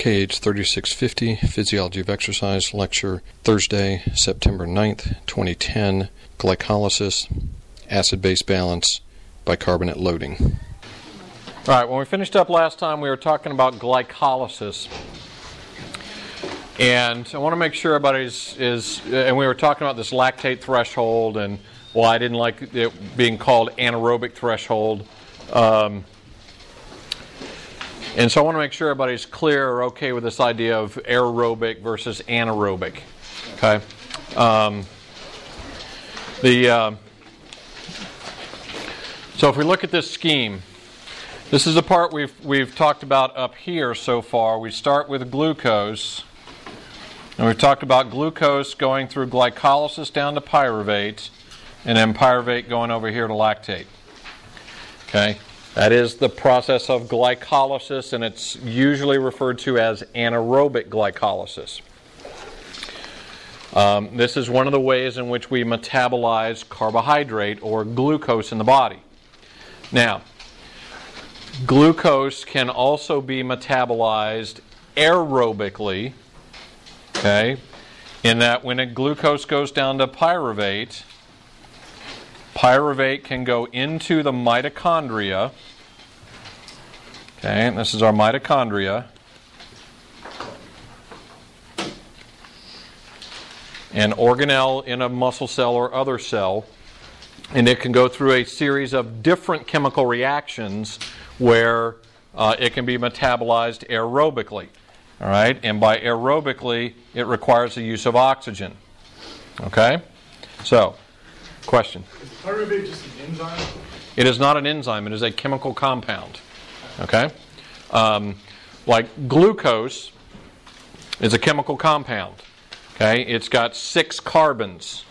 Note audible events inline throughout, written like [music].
KH 3650, Physiology of Exercise Lecture, Thursday, September 9th, 2010, Glycolysis, Acid Base Balance, Bicarbonate Loading. All right, when we finished up last time, we were talking about glycolysis. And I want to make sure everybody is, and we were talking about this lactate threshold, and well, I didn't like it being called anaerobic threshold. Um, and so I want to make sure everybody's clear or okay with this idea of aerobic versus anaerobic. Okay. Um, the uh, so if we look at this scheme, this is the part we've we've talked about up here so far. We start with glucose, and we've talked about glucose going through glycolysis down to pyruvate, and then pyruvate going over here to lactate. Okay. That is the process of glycolysis, and it's usually referred to as anaerobic glycolysis. Um, this is one of the ways in which we metabolize carbohydrate or glucose in the body. Now, glucose can also be metabolized aerobically, okay, in that when a glucose goes down to pyruvate, Pyruvate can go into the mitochondria. Okay, and this is our mitochondria. An organelle in a muscle cell or other cell. And it can go through a series of different chemical reactions where uh, it can be metabolized aerobically. All right, and by aerobically, it requires the use of oxygen. Okay, so question. Is pyruvate just an enzyme? It is not an enzyme, it is a chemical compound. Okay? Um, like glucose is a chemical compound. Okay? It's got six carbons.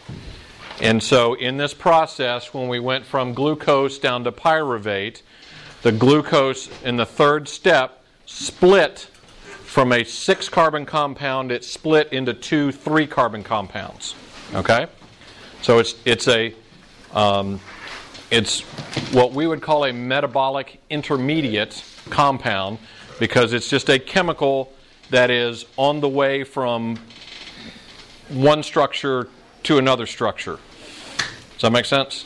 And so in this process, when we went from glucose down to pyruvate, the glucose in the third step split from a six carbon compound, it split into two three carbon compounds. Okay? So it's, it's a um, it's what we would call a metabolic intermediate compound because it's just a chemical that is on the way from one structure to another structure. Does that make sense?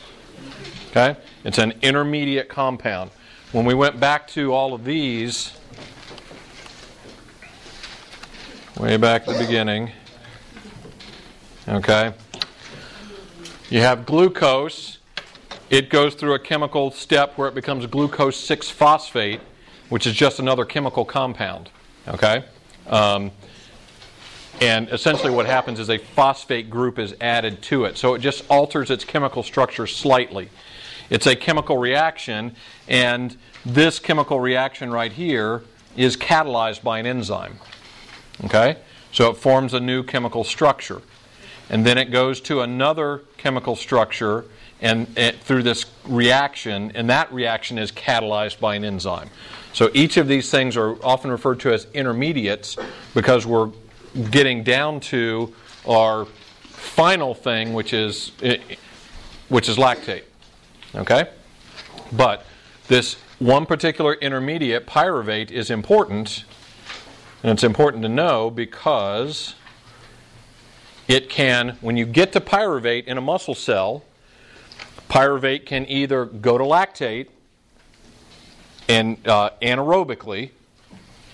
Okay? It's an intermediate compound. When we went back to all of these, way back at the beginning, okay? You have glucose. It goes through a chemical step where it becomes glucose 6 phosphate, which is just another chemical compound. Okay? Um, and essentially, what happens is a phosphate group is added to it. So it just alters its chemical structure slightly. It's a chemical reaction, and this chemical reaction right here is catalyzed by an enzyme. Okay? So it forms a new chemical structure and then it goes to another chemical structure and it, through this reaction, and that reaction is catalyzed by an enzyme. So each of these things are often referred to as intermediates because we're getting down to our final thing, which is eh, which is lactate. Okay, but this one particular intermediate, pyruvate, is important, and it's important to know because it can, when you get to pyruvate in a muscle cell, pyruvate can either go to lactate and uh, anaerobically,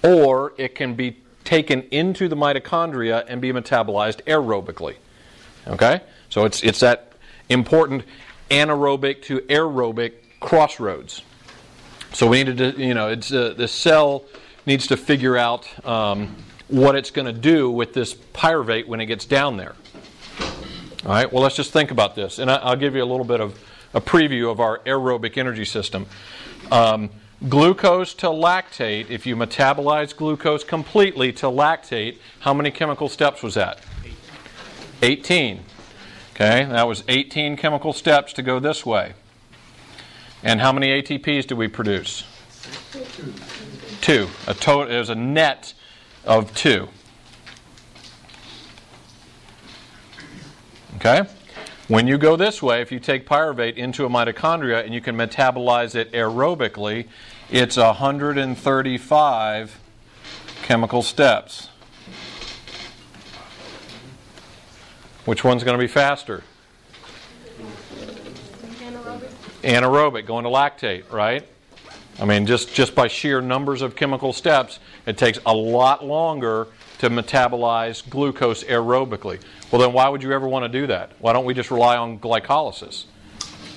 or it can be taken into the mitochondria and be metabolized aerobically. Okay? So it's, it's that important anaerobic to aerobic crossroads. So we need to, you know, it's, uh, the cell needs to figure out um, what it's going to do with this pyruvate when it gets down there. All right, well, let's just think about this. And I'll give you a little bit of a preview of our aerobic energy system. Um, glucose to lactate, if you metabolize glucose completely to lactate, how many chemical steps was that? 18. Okay, that was 18 chemical steps to go this way. And how many ATPs do we produce? Two. A total, was a net of 2. Okay? When you go this way, if you take pyruvate into a mitochondria and you can metabolize it aerobically, it's 135 chemical steps. Which one's going to be faster? Anaerobic. Anaerobic, going to lactate, right? I mean, just, just by sheer numbers of chemical steps, it takes a lot longer to metabolize glucose aerobically. Well, then why would you ever want to do that? Why don't we just rely on glycolysis?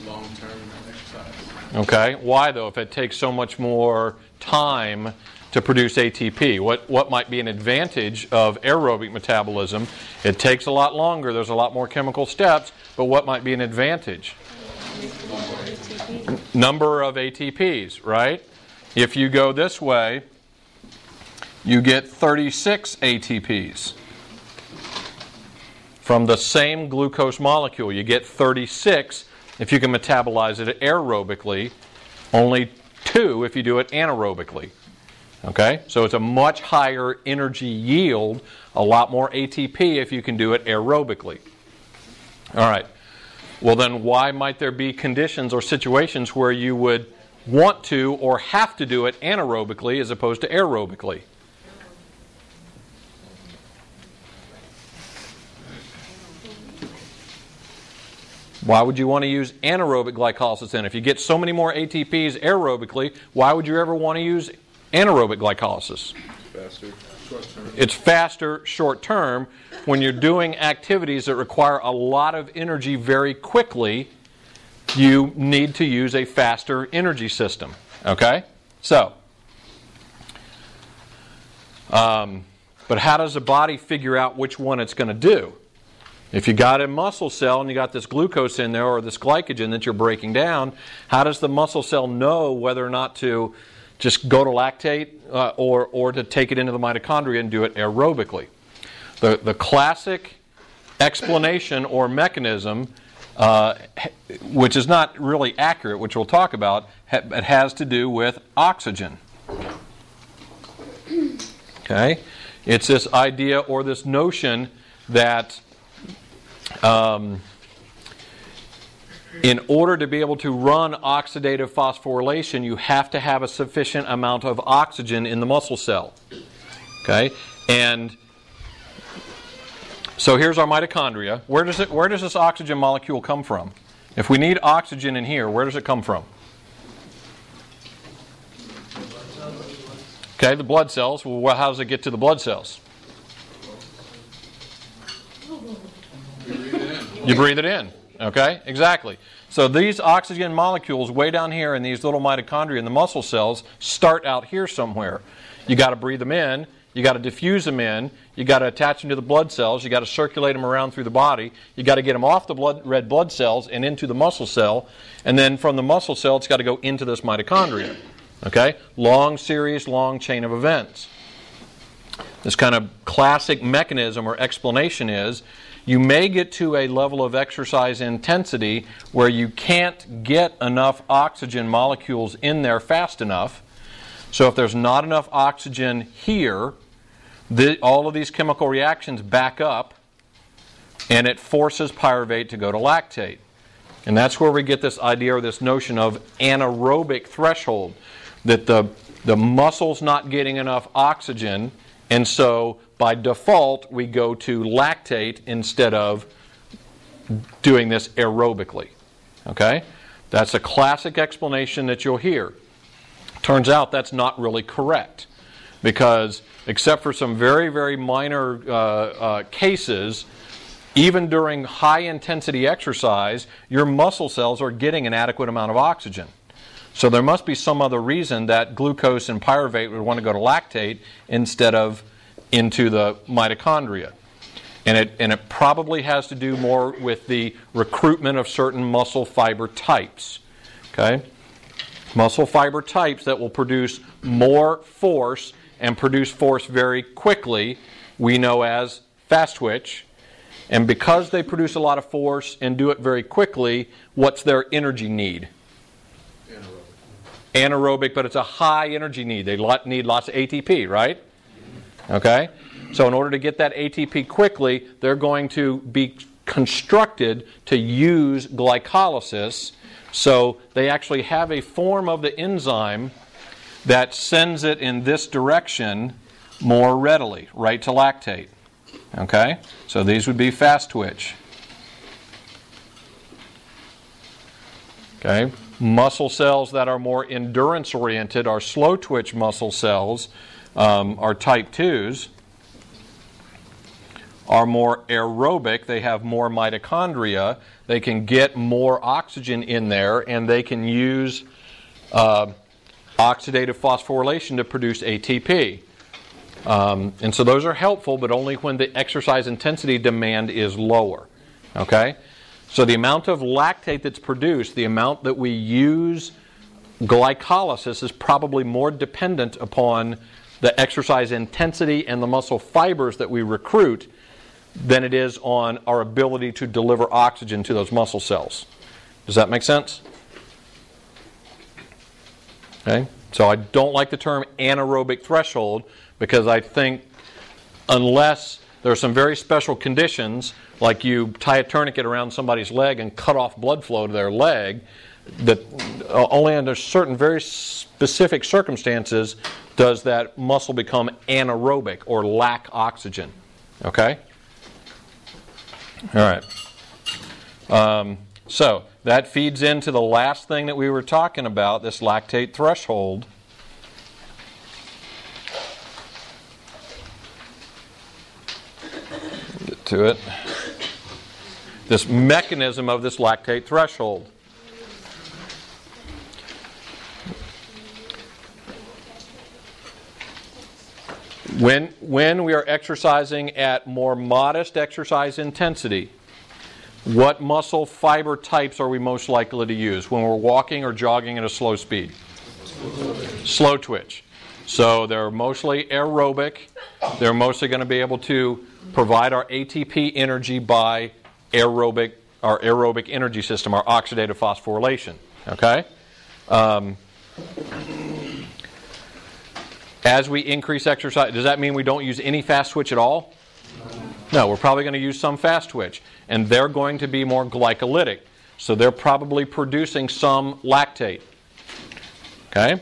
Long-term exercise. Okay, why though? If it takes so much more time to produce ATP, what, what might be an advantage of aerobic metabolism? It takes a lot longer, there's a lot more chemical steps, but what might be an advantage? Number of ATPs, right? If you go this way, you get 36 ATPs. From the same glucose molecule, you get 36 if you can metabolize it aerobically, only 2 if you do it anaerobically. Okay? So it's a much higher energy yield, a lot more ATP if you can do it aerobically. All right. Well, then why might there be conditions or situations where you would want to or have to do it anaerobically as opposed to aerobically? Why would you want to use anaerobic glycolysis then? If you get so many more ATPs aerobically, why would you ever want to use anaerobic glycolysis? Faster. It's faster short term when you're doing activities that require a lot of energy very quickly. You need to use a faster energy system. Okay? So, um, but how does the body figure out which one it's going to do? If you got a muscle cell and you got this glucose in there or this glycogen that you're breaking down, how does the muscle cell know whether or not to just go to lactate uh, or, or to take it into the mitochondria and do it aerobically? The, the classic explanation or mechanism, uh, which is not really accurate, which we'll talk about, it has to do with oxygen. Okay? It's this idea or this notion that um, in order to be able to run oxidative phosphorylation, you have to have a sufficient amount of oxygen in the muscle cell. Okay? And so here's our mitochondria. Where does it where does this oxygen molecule come from? If we need oxygen in here, where does it come from? Okay, the blood cells. Well, how does it get to the blood cells? You breathe it in. Okay, exactly. So these oxygen molecules way down here in these little mitochondria in the muscle cells start out here somewhere. You got to breathe them in. You got to diffuse them in. You got to attach them to the blood cells. You got to circulate them around through the body. You got to get them off the blood, red blood cells and into the muscle cell, and then from the muscle cell, it's got to go into this mitochondria. Okay, long series, long chain of events. This kind of classic mechanism or explanation is you may get to a level of exercise intensity where you can't get enough oxygen molecules in there fast enough. So, if there's not enough oxygen here, the, all of these chemical reactions back up and it forces pyruvate to go to lactate. And that's where we get this idea or this notion of anaerobic threshold that the, the muscle's not getting enough oxygen, and so by default we go to lactate instead of doing this aerobically. Okay? That's a classic explanation that you'll hear. Turns out that's not really correct because, except for some very, very minor uh, uh, cases, even during high intensity exercise, your muscle cells are getting an adequate amount of oxygen. So there must be some other reason that glucose and pyruvate would want to go to lactate instead of into the mitochondria. And it, and it probably has to do more with the recruitment of certain muscle fiber types. Okay? Muscle fiber types that will produce more force and produce force very quickly, we know as fast twitch. And because they produce a lot of force and do it very quickly, what's their energy need? Anaerobic, but it's a high energy need. They need lots of ATP, right? Okay? So, in order to get that ATP quickly, they're going to be constructed to use glycolysis. So, they actually have a form of the enzyme that sends it in this direction more readily, right to lactate. Okay? So these would be fast twitch. Okay? Muscle cells that are more endurance oriented are slow twitch muscle cells, um, are type 2s, are more aerobic. They have more mitochondria. They can get more oxygen in there and they can use uh, oxidative phosphorylation to produce ATP. Um, and so those are helpful, but only when the exercise intensity demand is lower. Okay? So the amount of lactate that's produced, the amount that we use glycolysis is probably more dependent upon the exercise intensity and the muscle fibers that we recruit than it is on our ability to deliver oxygen to those muscle cells. Does that make sense? Okay? So I don't like the term anaerobic threshold because I think unless there are some very special conditions, like you tie a tourniquet around somebody's leg and cut off blood flow to their leg, that uh, only under certain very specific circumstances does that muscle become anaerobic or lack oxygen. Okay? All right. Um, so that feeds into the last thing that we were talking about this lactate threshold. Get to it. This mechanism of this lactate threshold. When, when we are exercising at more modest exercise intensity, what muscle fiber types are we most likely to use when we're walking or jogging at a slow speed? Slow twitch. So they're mostly aerobic. They're mostly going to be able to provide our ATP energy by aerobic, our aerobic energy system, our oxidative phosphorylation. Okay? Um, as we increase exercise, does that mean we don't use any fast twitch at all? No, we're probably going to use some fast twitch. And they're going to be more glycolytic. So they're probably producing some lactate. Okay?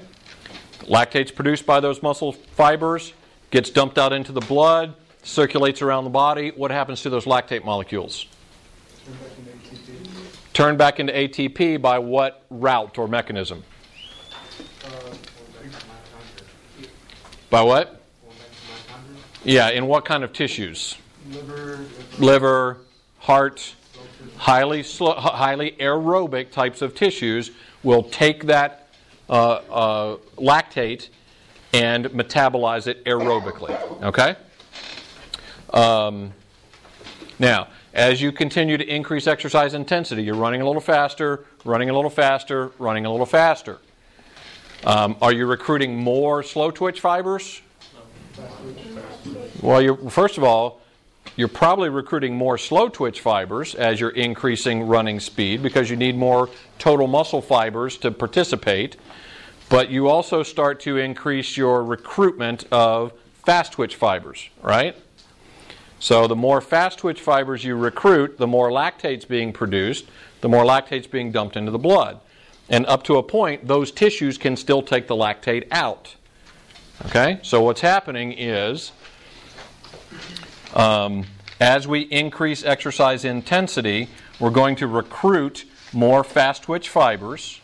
Lactate's produced by those muscle fibers, gets dumped out into the blood, circulates around the body. What happens to those lactate molecules? Turn back into ATP by what route or mechanism? By what? Yeah, in what kind of tissues? Liver, Liver, heart, highly slow, highly aerobic types of tissues will take that uh, uh, lactate and metabolize it aerobically. Okay. Um, now, as you continue to increase exercise intensity, you're running a little faster, running a little faster, running a little faster. Um, are you recruiting more slow twitch fibers? Well, you're, first of all, you're probably recruiting more slow twitch fibers as you're increasing running speed because you need more total muscle fibers to participate. But you also start to increase your recruitment of fast twitch fibers, right? So the more fast twitch fibers you recruit, the more lactate's being produced, the more lactate's being dumped into the blood. And up to a point, those tissues can still take the lactate out. Okay? So what's happening is um, as we increase exercise intensity, we're going to recruit more fast twitch fibers.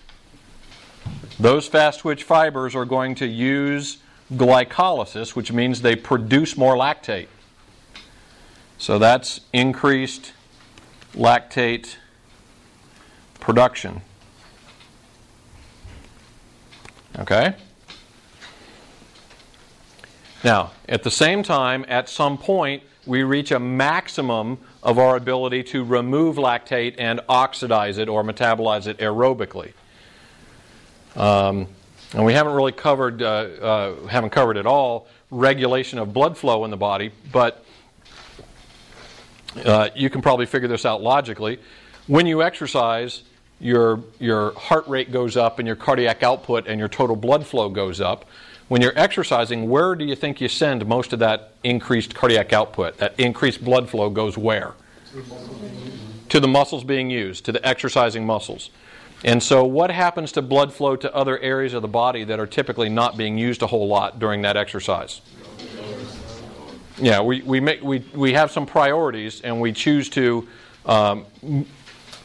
Those fast twitch fibers are going to use glycolysis, which means they produce more lactate. So that's increased lactate production. Okay? Now, at the same time, at some point, we reach a maximum of our ability to remove lactate and oxidize it or metabolize it aerobically. Um, and we haven't really covered, uh, uh, haven't covered at all regulation of blood flow in the body, but uh, you can probably figure this out logically. When you exercise, your, your heart rate goes up and your cardiac output and your total blood flow goes up. When you're exercising, where do you think you send most of that increased cardiac output? That increased blood flow goes where? To the muscles being used, to the exercising muscles. And so, what happens to blood flow to other areas of the body that are typically not being used a whole lot during that exercise? Yeah, we, we, make, we, we have some priorities and we choose to um,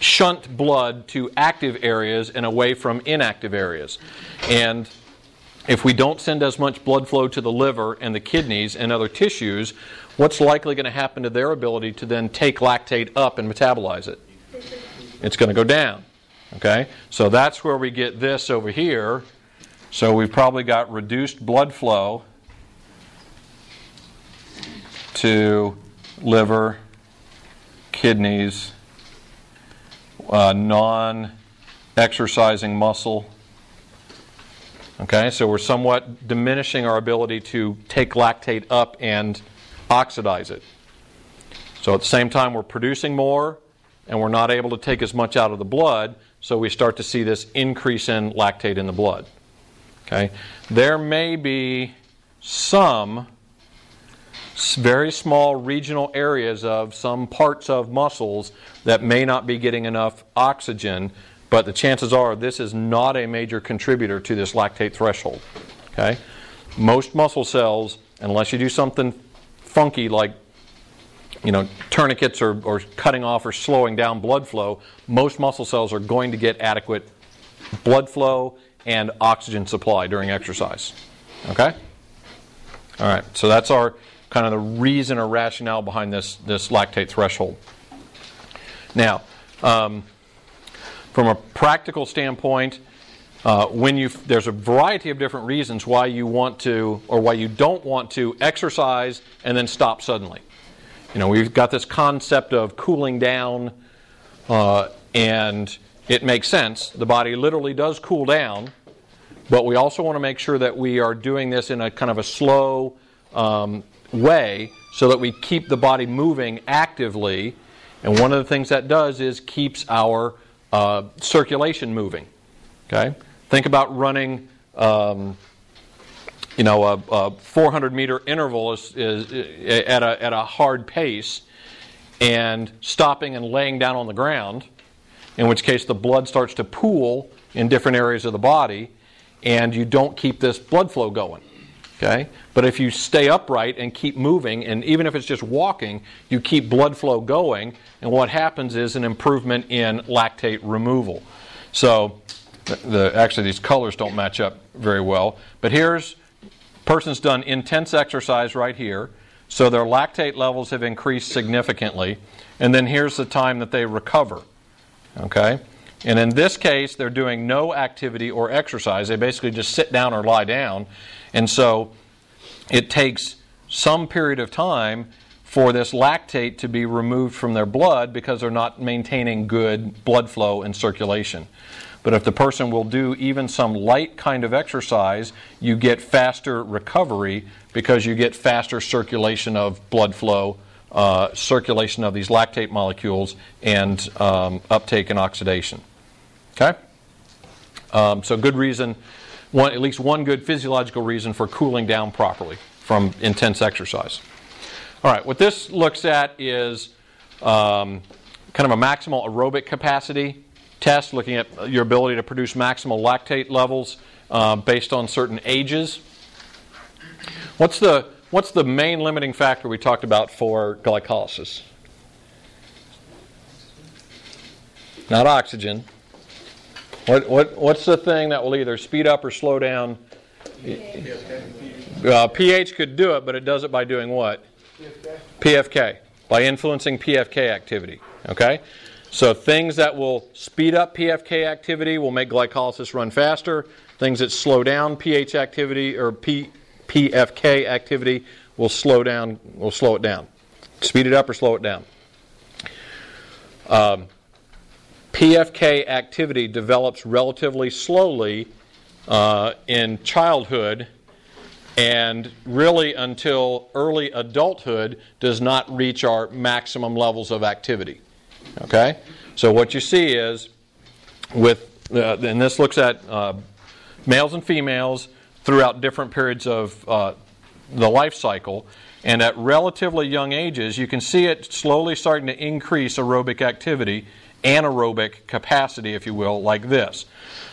shunt blood to active areas and away from inactive areas. And if we don't send as much blood flow to the liver and the kidneys and other tissues, what's likely going to happen to their ability to then take lactate up and metabolize it? It's going to go down. Okay? So that's where we get this over here. So we've probably got reduced blood flow to liver, kidneys, uh, non exercising muscle. Okay, so we're somewhat diminishing our ability to take lactate up and oxidize it. So at the same time, we're producing more and we're not able to take as much out of the blood, so we start to see this increase in lactate in the blood. Okay, there may be some very small regional areas of some parts of muscles that may not be getting enough oxygen, but the chances are this is not a major contributor to this lactate threshold. Okay? Most muscle cells, unless you do something funky like you know, tourniquets or, or cutting off or slowing down blood flow, most muscle cells are going to get adequate blood flow and oxygen supply during exercise. Okay? All right, so that's our kind of the reason or rationale behind this, this lactate threshold. Now, um, from a practical standpoint, uh, when you there's a variety of different reasons why you want to or why you don't want to exercise and then stop suddenly. You know, we've got this concept of cooling down, uh, and it makes sense. The body literally does cool down, but we also want to make sure that we are doing this in a kind of a slow, um, way so that we keep the body moving actively. And one of the things that does is keeps our uh, circulation moving. Okay? Think about running, um, you know, a, a, 400 meter interval is, is, is at, a, at a hard pace and stopping and laying down on the ground, in which case the blood starts to pool in different areas of the body, and you don't keep this blood flow going. Okay? But if you stay upright and keep moving, and even if it's just walking, you keep blood flow going, and what happens is an improvement in lactate removal. So, the, actually, these colors don't match up very well. But here's person's done intense exercise right here, so their lactate levels have increased significantly, and then here's the time that they recover. Okay? And in this case, they're doing no activity or exercise. They basically just sit down or lie down. And so it takes some period of time for this lactate to be removed from their blood because they're not maintaining good blood flow and circulation. But if the person will do even some light kind of exercise, you get faster recovery because you get faster circulation of blood flow, uh, circulation of these lactate molecules, and um, uptake and oxidation. Okay? Um, so, good reason one, at least one good physiological reason for cooling down properly from intense exercise. All right, what this looks at is um, kind of a maximal aerobic capacity test, looking at your ability to produce maximal lactate levels uh, based on certain ages. What's the, what's the main limiting factor we talked about for glycolysis? Not oxygen. What, what, what's the thing that will either speed up or slow down? Uh, pH could do it, but it does it by doing what? PFK. By influencing PFK activity. Okay? So things that will speed up PFK activity will make glycolysis run faster. Things that slow down pH activity or P, PFK activity will slow down will slow it down. Speed it up or slow it down. Um, PFK activity develops relatively slowly uh, in childhood and really until early adulthood does not reach our maximum levels of activity. Okay? So what you see is with, uh, and this looks at uh, males and females throughout different periods of uh, the life cycle. And at relatively young ages, you can see it slowly starting to increase aerobic activity anaerobic capacity, if you will, like this.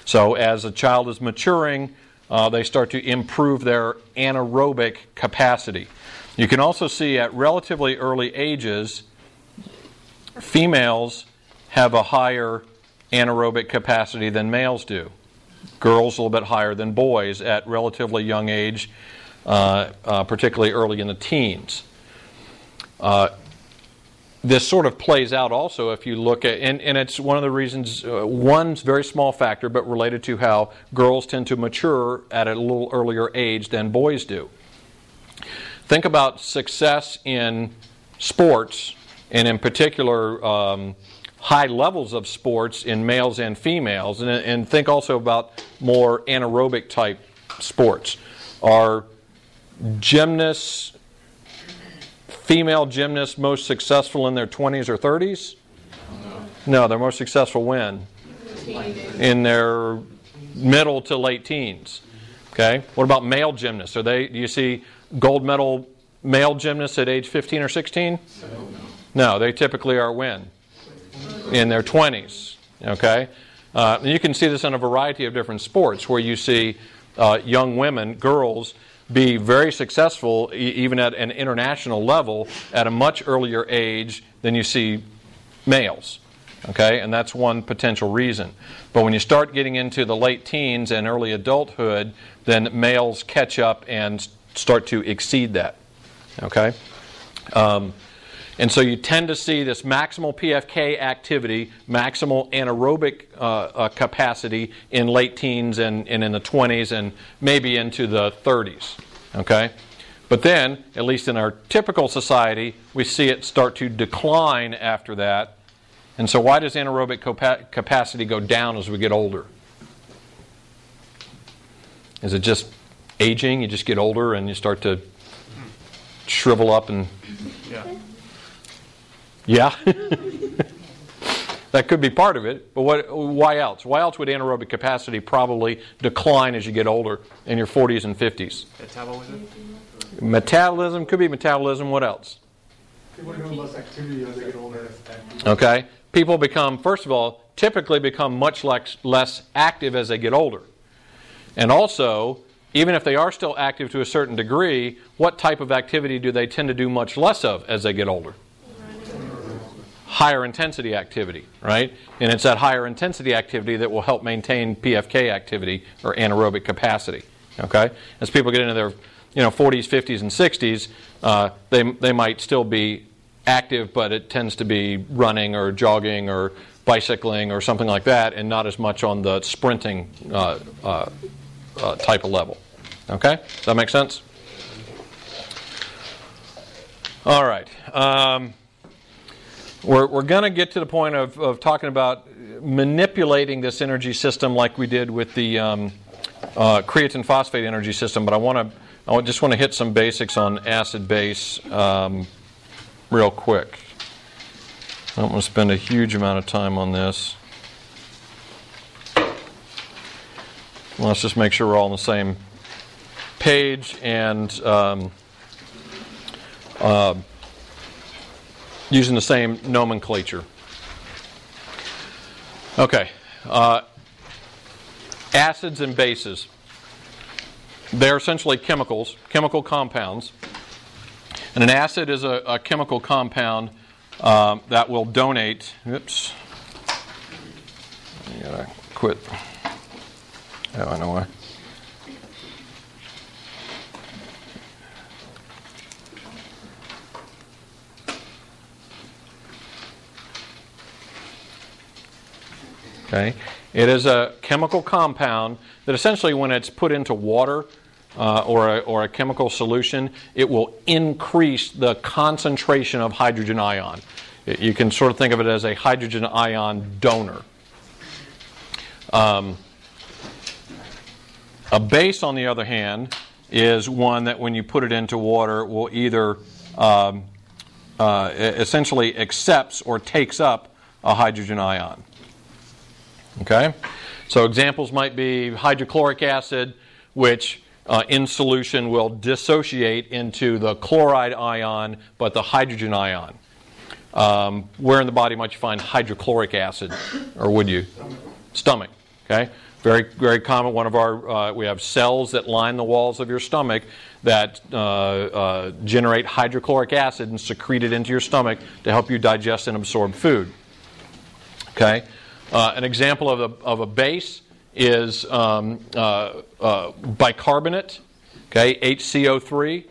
So as a child is maturing, uh, they start to improve their anaerobic capacity. You can also see at relatively early ages, females have a higher anaerobic capacity than males do. Girls a little bit higher than boys at relatively young age, uh, uh, particularly early in the teens. Uh, this sort of plays out also if you look at, and, and it's one of the reasons, uh, one very small factor, but related to how girls tend to mature at a little earlier age than boys do. Think about success in sports, and in particular, um, high levels of sports in males and females, and, and think also about more anaerobic type sports. Are gymnasts female gymnasts most successful in their 20s or 30s? No, they're most successful when? In their middle to late teens. Okay? What about male gymnasts? Are they do you see gold medal male gymnasts at age 15 or 16? No, they typically are when? In their 20s. Okay? Uh, and you can see this in a variety of different sports where you see uh, young women, girls, be very successful, e- even at an international level, at a much earlier age than you see males. Okay, and that's one potential reason. But when you start getting into the late teens and early adulthood, then males catch up and start to exceed that. Okay? Um, and so you tend to see this maximal PFK activity, maximal anaerobic uh, uh, capacity in late teens and, and in the 20s and maybe into the 30s. Okay? But then, at least in our typical society, we see it start to decline after that. And so, why does anaerobic capa- capacity go down as we get older? Is it just aging? You just get older and you start to shrivel up and Yeah. Yeah. [laughs] that could be part of it, but what, why else? Why else would anaerobic capacity probably decline as you get older in your 40s and 50s? Metabolism? Metabolism could be metabolism. What else? People do less activity as they get older. Okay. People become, first of all, typically become much less, less active as they get older. And also, even if they are still active to a certain degree, what type of activity do they tend to do much less of as they get older? Higher intensity activity, right? And it's that higher intensity activity that will help maintain PFK activity or anaerobic capacity. Okay? As people get into their you know 40s, 50s, and 60s, uh, they they might still be active, but it tends to be running or jogging or bicycling or something like that, and not as much on the sprinting uh, uh, uh, type of level. Okay? Does that make sense? All right. Um, we're we're going to get to the point of, of talking about manipulating this energy system like we did with the um, uh, creatine phosphate energy system, but I want to I just want to hit some basics on acid base um, real quick. I don't want to spend a huge amount of time on this. Let's just make sure we're all on the same page and um, uh, using the same nomenclature. Okay. Uh, acids and bases. They're essentially chemicals, chemical compounds. And an acid is a, a chemical compound um, that will donate. Oops. I gotta quit. Oh, I know why. Okay. It is a chemical compound that essentially, when it's put into water uh, or, a, or a chemical solution, it will increase the concentration of hydrogen ion. It- you can sort of think of it as a hydrogen ion donor. Um, a base, on the other hand, is one that when you put it into water will either um, uh, essentially accepts or takes up a hydrogen ion. Okay? So examples might be hydrochloric acid, which uh, in solution will dissociate into the chloride ion, but the hydrogen ion. Um, where in the body might you find hydrochloric acid, or would you? Stomach. Okay? Very, very common. One of our, uh, we have cells that line the walls of your stomach that uh, uh, generate hydrochloric acid and secrete it into your stomach to help you digest and absorb food. Okay, uh, an example of a, of a base is um, uh, uh, bicarbonate, okay, HCO3,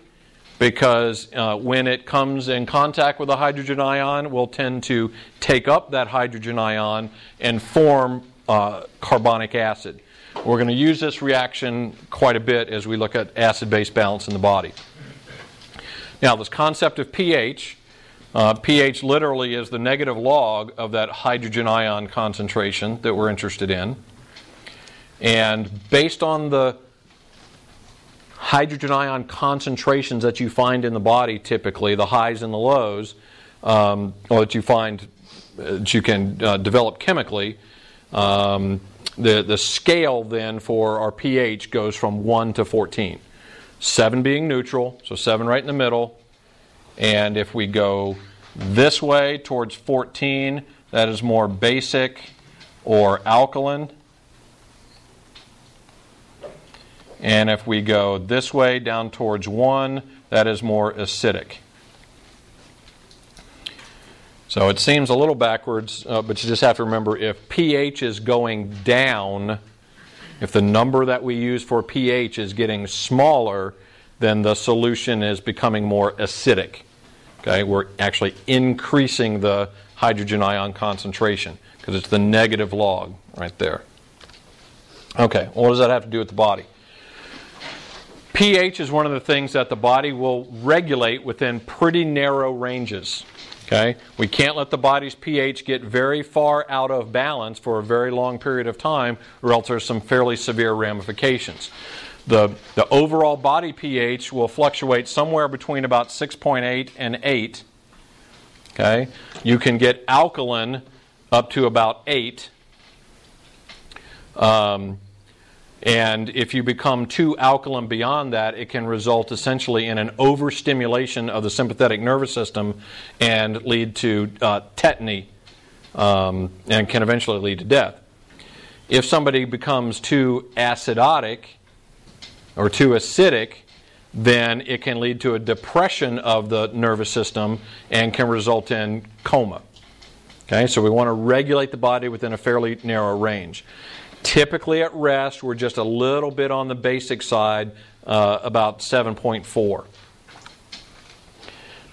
because uh, when it comes in contact with a hydrogen ion, will tend to take up that hydrogen ion and form uh, carbonic acid. We're going to use this reaction quite a bit as we look at acid base balance in the body. Now, this concept of pH, uh, pH literally is the negative log of that hydrogen ion concentration that we're interested in. And based on the hydrogen ion concentrations that you find in the body typically, the highs and the lows, um, or that you find that you can uh, develop chemically, um, the, the scale then for our pH goes from 1 to 14. 7 being neutral, so 7 right in the middle. And if we go this way towards 14, that is more basic or alkaline. And if we go this way down towards 1, that is more acidic. So it seems a little backwards, uh, but you just have to remember if pH is going down, if the number that we use for pH is getting smaller, then the solution is becoming more acidic. Okay, we're actually increasing the hydrogen ion concentration because it's the negative log right there. Okay, well, what does that have to do with the body? pH is one of the things that the body will regulate within pretty narrow ranges. Okay? We can't let the body's pH get very far out of balance for a very long period of time, or else there's some fairly severe ramifications. The, the overall body pH will fluctuate somewhere between about 6.8 and 8. Okay? You can get alkaline up to about 8. Um, and if you become too alkaline beyond that, it can result essentially in an overstimulation of the sympathetic nervous system and lead to uh, tetany um, and can eventually lead to death. If somebody becomes too acidotic or too acidic, then it can lead to a depression of the nervous system and can result in coma. Okay, so we want to regulate the body within a fairly narrow range. Typically at rest, we're just a little bit on the basic side, uh, about 7.4.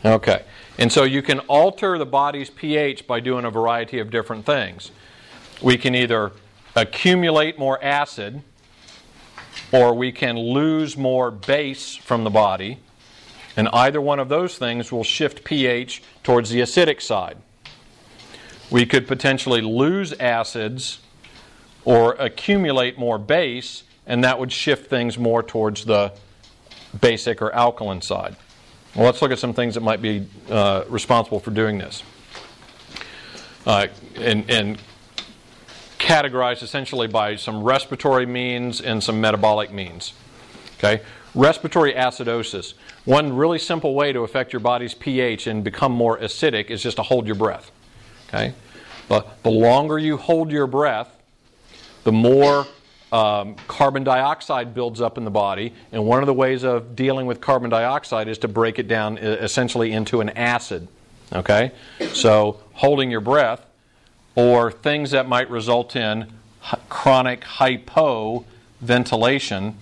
Okay, and so you can alter the body's pH by doing a variety of different things. We can either accumulate more acid, or we can lose more base from the body, and either one of those things will shift pH towards the acidic side. We could potentially lose acids or accumulate more base, and that would shift things more towards the basic or alkaline side. Well, let's look at some things that might be uh, responsible for doing this. Uh, and, and categorized essentially by some respiratory means and some metabolic means. Okay? Respiratory acidosis. One really simple way to affect your body's pH and become more acidic is just to hold your breath. Okay? But the longer you hold your breath, the more um, carbon dioxide builds up in the body. And one of the ways of dealing with carbon dioxide is to break it down essentially into an acid. Okay? So, holding your breath or things that might result in chronic hypoventilation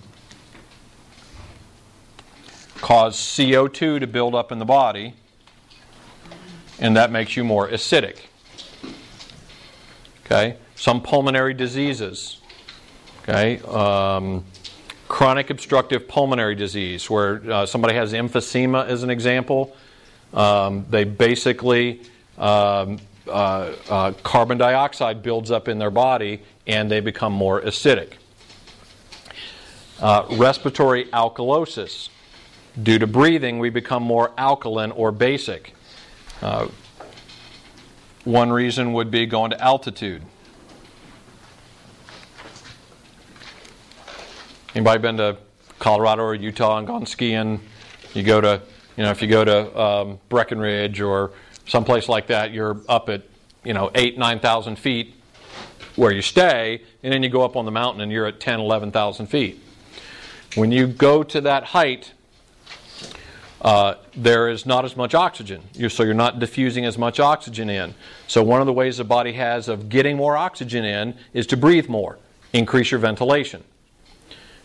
cause CO2 to build up in the body, and that makes you more acidic. Okay? some pulmonary diseases. Okay, um, chronic obstructive pulmonary disease, where uh, somebody has emphysema, as an example. Um, they basically um, uh, uh, carbon dioxide builds up in their body, and they become more acidic. Uh, respiratory alkalosis. Due to breathing, we become more alkaline or basic. Uh, one reason would be going to altitude. Anybody been to Colorado or Utah and gone skiing? You go to, you know, if you go to um, Breckenridge or someplace like that, you're up at, you know, eight, nine thousand feet where you stay, and then you go up on the mountain and you're at 10, 11,000 feet. When you go to that height, uh, there is not as much oxygen. You're, so you're not diffusing as much oxygen in. So one of the ways the body has of getting more oxygen in is to breathe more, increase your ventilation.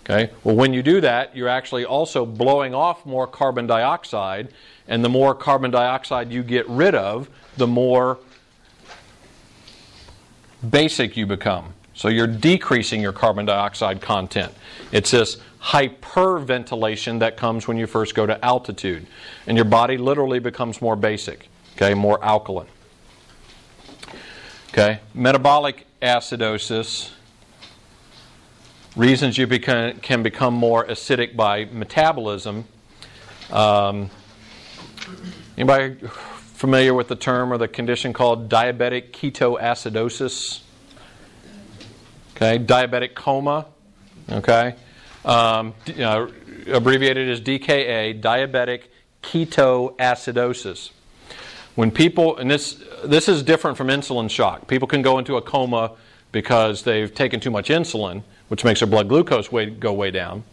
Okay? Well, when you do that, you're actually also blowing off more carbon dioxide, and the more carbon dioxide you get rid of, the more basic you become. So you're decreasing your carbon dioxide content. It's this hyperventilation that comes when you first go to altitude. And your body literally becomes more basic, okay, more alkaline. Okay, metabolic acidosis. Reasons you become, can become more acidic by metabolism. Um, anybody familiar with the term or the condition called diabetic ketoacidosis? Okay, diabetic coma. Okay, um, you know, abbreviated as DKA, diabetic ketoacidosis. When people, and this this is different from insulin shock. People can go into a coma because they've taken too much insulin, which makes their blood glucose way, go way down.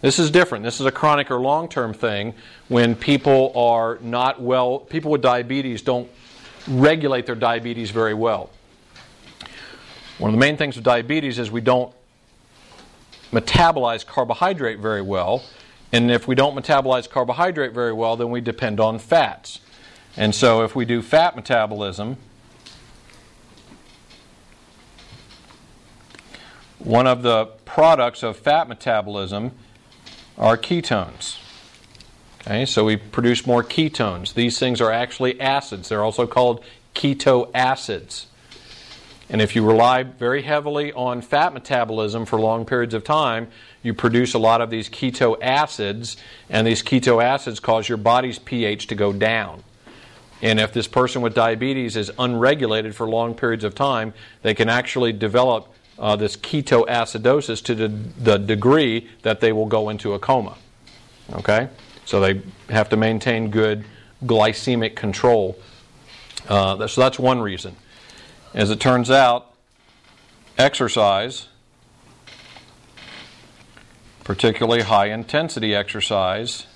This is different. This is a chronic or long term thing when people are not well, people with diabetes don't regulate their diabetes very well. One of the main things with diabetes is we don't metabolize carbohydrate very well. And if we don't metabolize carbohydrate very well, then we depend on fats. And so if we do fat metabolism, one of the products of fat metabolism are ketones. Okay, so we produce more ketones. These things are actually acids. They're also called keto acids. And if you rely very heavily on fat metabolism for long periods of time, you produce a lot of these keto acids, and these keto acids cause your body's pH to go down. And if this person with diabetes is unregulated for long periods of time, they can actually develop uh, this ketoacidosis to the, the degree that they will go into a coma. Okay? So they have to maintain good glycemic control. Uh, so that's one reason. As it turns out, exercise, particularly high intensity exercise,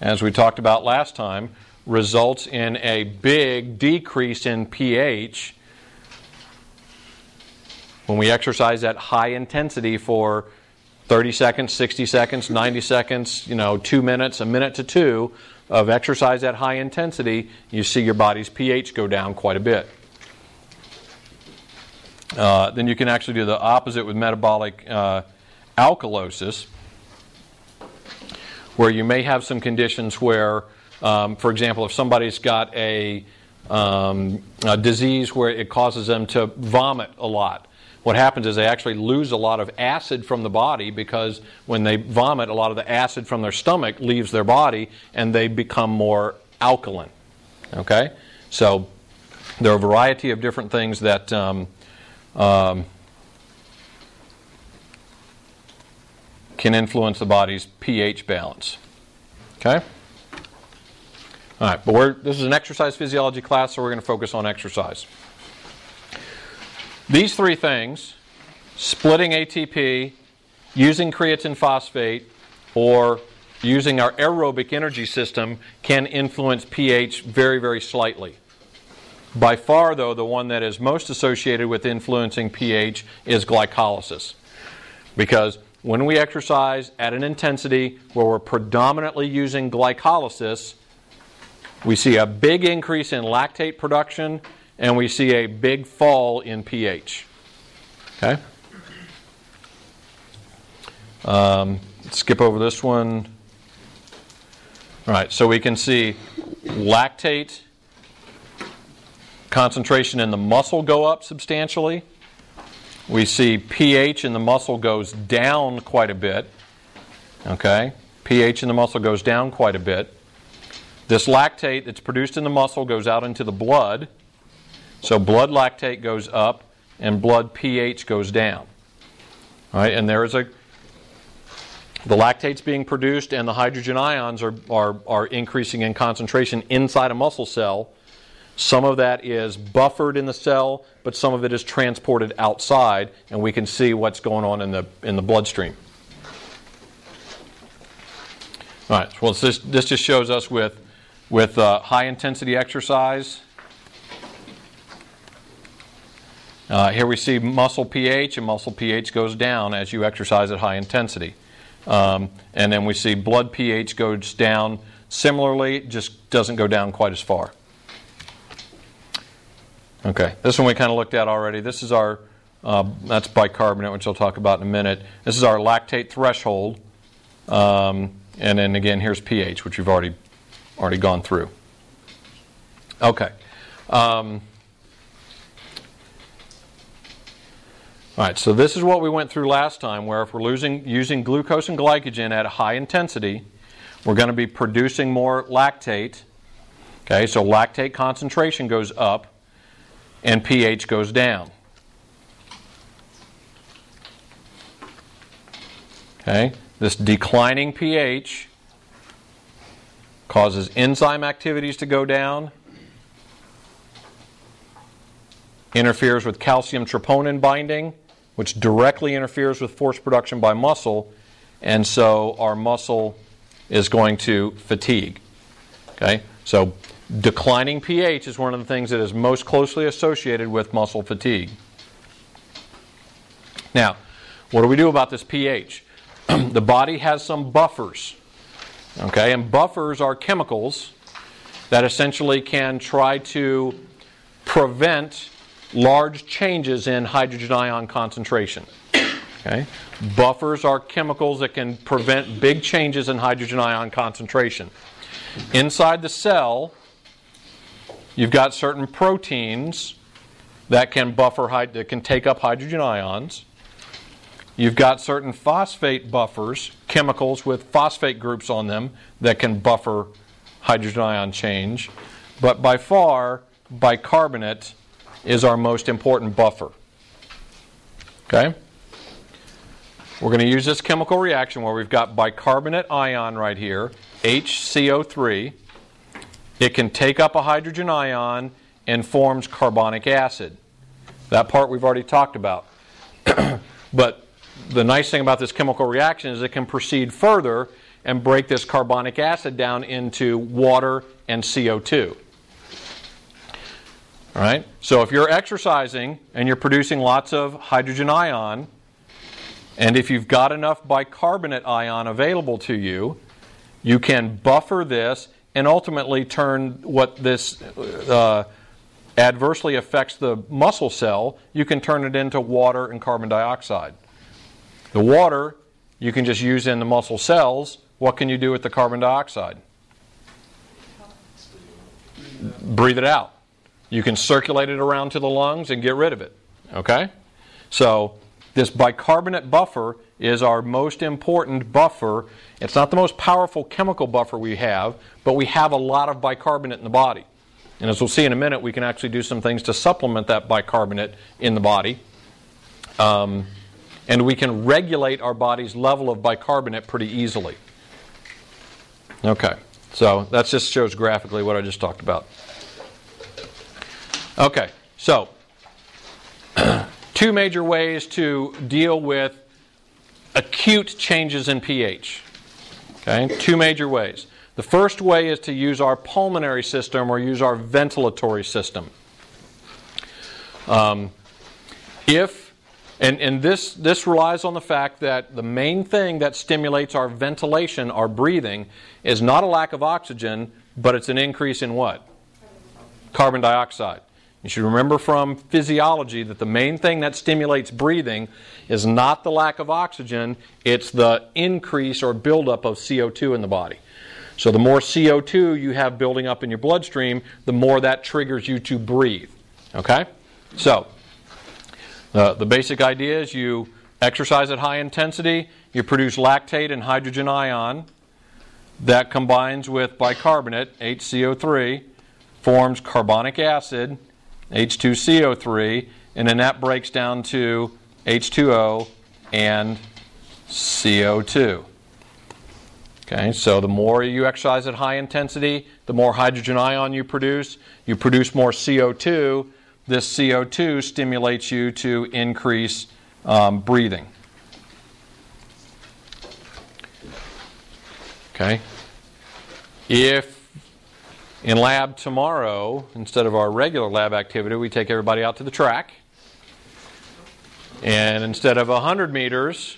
as we talked about last time, results in a big decrease in pH when we exercise at high intensity for 30 seconds, 60 seconds, 90 seconds, you know, 2 minutes, a minute to 2, of exercise at high intensity, you see your body's pH go down quite a bit. Uh, then you can actually do the opposite with metabolic uh, alkalosis, where you may have some conditions where, um, for example, if somebody's got a, um, a disease where it causes them to vomit a lot, what happens is they actually lose a lot of acid from the body because when they vomit, a lot of the acid from their stomach leaves their body and they become more alkaline. Okay? So there are a variety of different things that. Um, um, can influence the body's pH balance. Okay? All right, but we're, this is an exercise physiology class, so we're going to focus on exercise. These three things splitting ATP, using creatine phosphate, or using our aerobic energy system can influence pH very, very slightly. By far, though, the one that is most associated with influencing pH is glycolysis. Because when we exercise at an intensity where we're predominantly using glycolysis, we see a big increase in lactate production and we see a big fall in pH. Okay? Um, skip over this one. All right, so we can see lactate concentration in the muscle go up substantially. We see pH in the muscle goes down quite a bit. Okay? pH in the muscle goes down quite a bit. This lactate that's produced in the muscle goes out into the blood. So blood lactate goes up and blood pH goes down. All right, and there is a the lactate's being produced and the hydrogen ions are, are, are increasing in concentration inside a muscle cell. Some of that is buffered in the cell, but some of it is transported outside, and we can see what's going on in the, in the bloodstream. All right. Well, this this just shows us with with uh, high intensity exercise. Uh, here we see muscle pH, and muscle pH goes down as you exercise at high intensity. Um, and then we see blood pH goes down similarly, just doesn't go down quite as far. Okay, this one we kind of looked at already. This is our, uh, that's bicarbonate, which I'll talk about in a minute. This is our lactate threshold. Um, and then again, here's pH, which we've already, already gone through. Okay. Um, all right, so this is what we went through last time, where if we're losing, using glucose and glycogen at a high intensity, we're going to be producing more lactate. Okay, so lactate concentration goes up and pH goes down. Okay, this declining pH causes enzyme activities to go down, interferes with calcium troponin binding, which directly interferes with force production by muscle, and so our muscle is going to fatigue. Okay? So declining pH is one of the things that is most closely associated with muscle fatigue. Now, what do we do about this pH? [clears throat] the body has some buffers. Okay, and buffers are chemicals that essentially can try to prevent large changes in hydrogen ion concentration. Okay? Buffers are chemicals that can prevent big changes in hydrogen ion concentration. Inside the cell, you've got certain proteins that can buffer that can take up hydrogen ions. You've got certain phosphate buffers, chemicals with phosphate groups on them that can buffer hydrogen ion change. But by far, bicarbonate is our most important buffer. Okay? We're going to use this chemical reaction where we've got bicarbonate ion right here, HCO3. It can take up a hydrogen ion and forms carbonic acid. That part we've already talked about. [clears throat] but the nice thing about this chemical reaction is it can proceed further and break this carbonic acid down into water and CO2. All right? So if you're exercising and you're producing lots of hydrogen ion, and if you've got enough bicarbonate ion available to you, you can buffer this and ultimately turn what this uh, adversely affects the muscle cell, you can turn it into water and carbon dioxide. The water you can just use in the muscle cells. What can you do with the carbon dioxide? Breathe it out. You can circulate it around to the lungs and get rid of it. Okay? So, this bicarbonate buffer is our most important buffer. It's not the most powerful chemical buffer we have, but we have a lot of bicarbonate in the body. And as we'll see in a minute, we can actually do some things to supplement that bicarbonate in the body. Um, and we can regulate our body's level of bicarbonate pretty easily. Okay, so that just shows graphically what I just talked about. Okay, so two major ways to deal with acute changes in pH. Okay, two major ways. The first way is to use our pulmonary system or use our ventilatory system. Um, if and, and this, this relies on the fact that the main thing that stimulates our ventilation, our breathing, is not a lack of oxygen, but it's an increase in what? Carbon dioxide. You should remember from physiology that the main thing that stimulates breathing is not the lack of oxygen, it's the increase or buildup of CO2 in the body. So the more CO2 you have building up in your bloodstream, the more that triggers you to breathe. Okay? So, uh, the basic idea is you exercise at high intensity, you produce lactate and hydrogen ion. That combines with bicarbonate, HCO3, forms carbonic acid, H2CO3, and then that breaks down to H2O and CO2. Okay, so the more you exercise at high intensity, the more hydrogen ion you produce. You produce more CO2. This CO2 stimulates you to increase um, breathing. Okay, if in lab tomorrow, instead of our regular lab activity, we take everybody out to the track, and instead of 100 meters,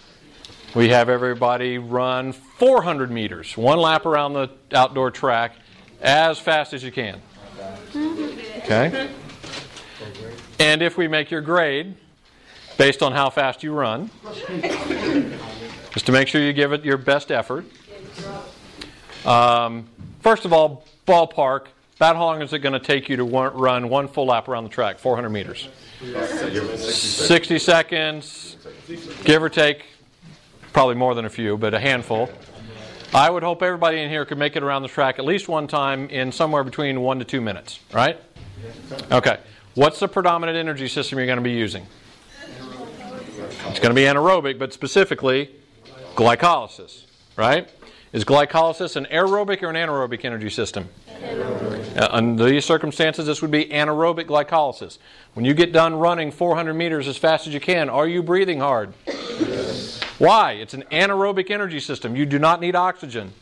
we have everybody run 400 meters, one lap around the outdoor track, as fast as you can. Okay? And if we make your grade based on how fast you run, just to make sure you give it your best effort. Um, first of all, ballpark. About how long is it going to take you to one, run one full lap around the track? 400 meters. 60 seconds, give or take. Probably more than a few, but a handful. I would hope everybody in here could make it around the track at least one time in somewhere between one to two minutes, right? Okay. What's the predominant energy system you're going to be using? It's going to be anaerobic, but specifically glycolysis, right? Is glycolysis an aerobic or an anaerobic energy system? Uh, under these circumstances, this would be anaerobic glycolysis. When you get done running 400 meters as fast as you can, are you breathing hard? Yes. Why? It's an anaerobic energy system. You do not need oxygen.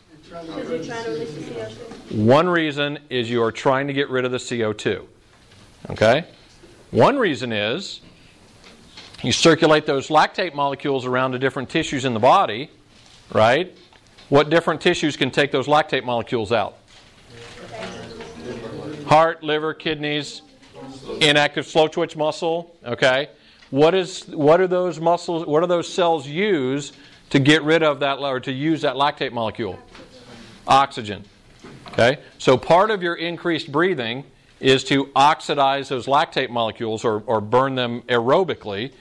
One reason is you are trying to get rid of the CO2. Okay? One reason is you circulate those lactate molecules around to different tissues in the body, right? What different tissues can take those lactate molecules out? Heart, liver, kidneys, inactive slow twitch muscle, okay? What is what are those muscles what are those cells use to get rid of that or to use that lactate molecule? Oxygen. Okay? So part of your increased breathing is to oxidize those lactate molecules or, or burn them aerobically.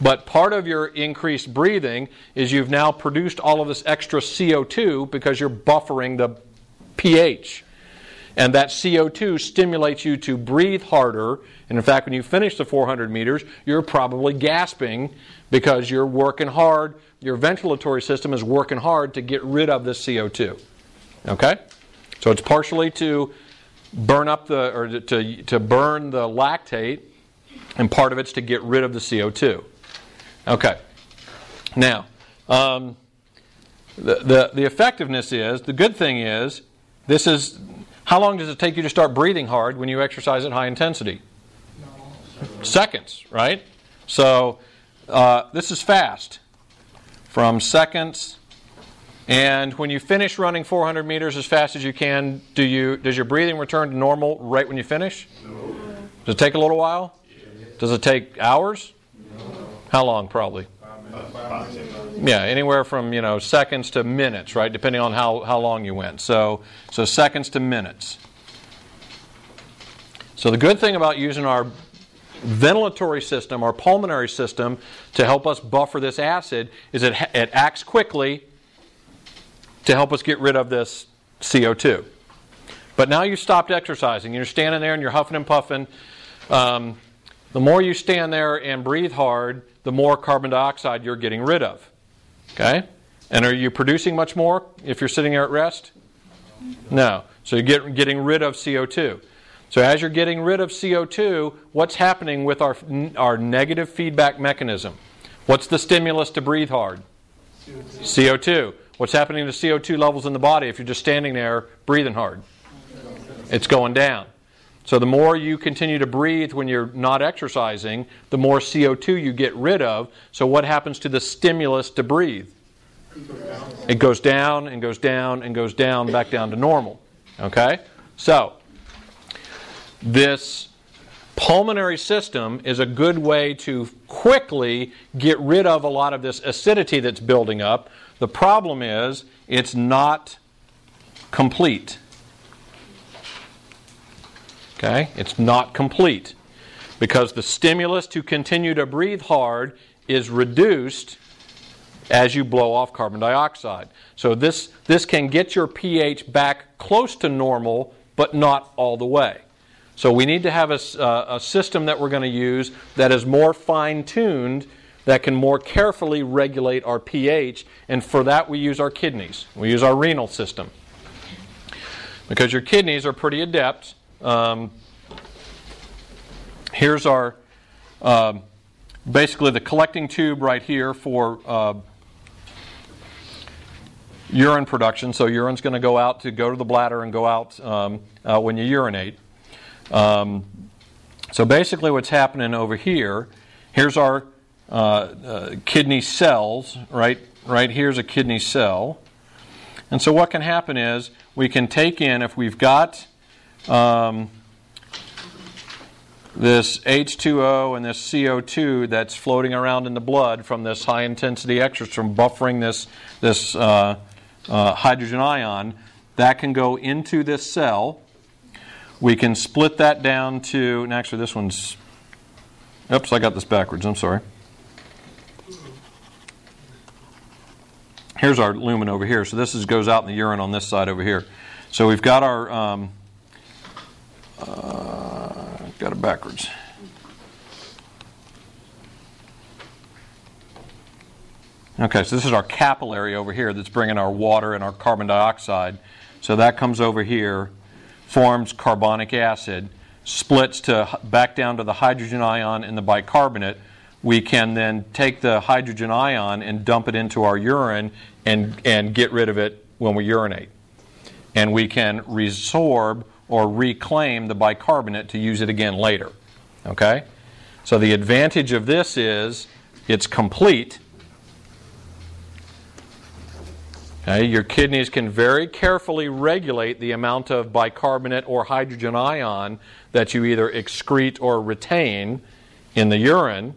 But part of your increased breathing is you've now produced all of this extra CO2 because you're buffering the pH. And that CO2 stimulates you to breathe harder. And in fact, when you finish the 400 meters, you're probably gasping because you're working hard. Your ventilatory system is working hard to get rid of this CO2. Okay? So it's partially to burn up the, or to, to burn the lactate, and part of it's to get rid of the CO2. Okay. Now, um, the, the, the effectiveness is, the good thing is, this is, how long does it take you to start breathing hard when you exercise at high intensity? Seconds, right? So, uh, this is fast. From seconds, and when you finish running 400 meters as fast as you can, do you, does your breathing return to normal right when you finish? No. Does it take a little while? Does it take hours? How long, probably? Yeah, anywhere from you know seconds to minutes, right? Depending on how, how long you went. So so seconds to minutes. So the good thing about using our ventilatory system, our pulmonary system, to help us buffer this acid is it it acts quickly to help us get rid of this CO2. But now you stopped exercising. You're standing there and you're huffing and puffing. Um, the more you stand there and breathe hard, the more carbon dioxide you're getting rid of. Okay? And are you producing much more if you're sitting there at rest? No. So you're get, getting rid of CO2. So as you're getting rid of CO2, what's happening with our, our negative feedback mechanism? What's the stimulus to breathe hard? CO2. CO2. What's happening to CO2 levels in the body if you're just standing there breathing hard? It's going down. So the more you continue to breathe when you're not exercising, the more CO2 you get rid of. So what happens to the stimulus to breathe? It goes down and goes down and goes down back down to normal. Okay? So this pulmonary system is a good way to quickly get rid of a lot of this acidity that's building up. The problem is it's not complete. Okay? It's not complete because the stimulus to continue to breathe hard is reduced as you blow off carbon dioxide. So this, this can get your pH back close to normal, but not all the way. So we need to have a, uh, a system that we're going to use that is more fine tuned, that can more carefully regulate our pH, and for that we use our kidneys. We use our renal system. Because your kidneys are pretty adept um, here's our uh, basically the collecting tube right here for uh, urine production. So urine's going to go out to go to the bladder and go out um, uh, when you urinate. Um, so basically, what's happening over here? Here's our uh, uh, kidney cells. Right, right here's a kidney cell. And so what can happen is we can take in if we've got um, this H2O and this CO2 that's floating around in the blood from this high intensity exercise, from buffering this, this uh, uh, hydrogen ion, that can go into this cell. We can split that down to, and actually this one's, oops, I got this backwards, I'm sorry. Here's our lumen over here. So this is, goes out in the urine on this side over here. So we've got our, um, uh, got it backwards. Okay, so this is our capillary over here that's bringing our water and our carbon dioxide. So that comes over here, forms carbonic acid, splits to back down to the hydrogen ion and the bicarbonate. We can then take the hydrogen ion and dump it into our urine and, and get rid of it when we urinate. And we can resorb or reclaim the bicarbonate to use it again later. Okay? So the advantage of this is it's complete. Okay? Your kidneys can very carefully regulate the amount of bicarbonate or hydrogen ion that you either excrete or retain in the urine.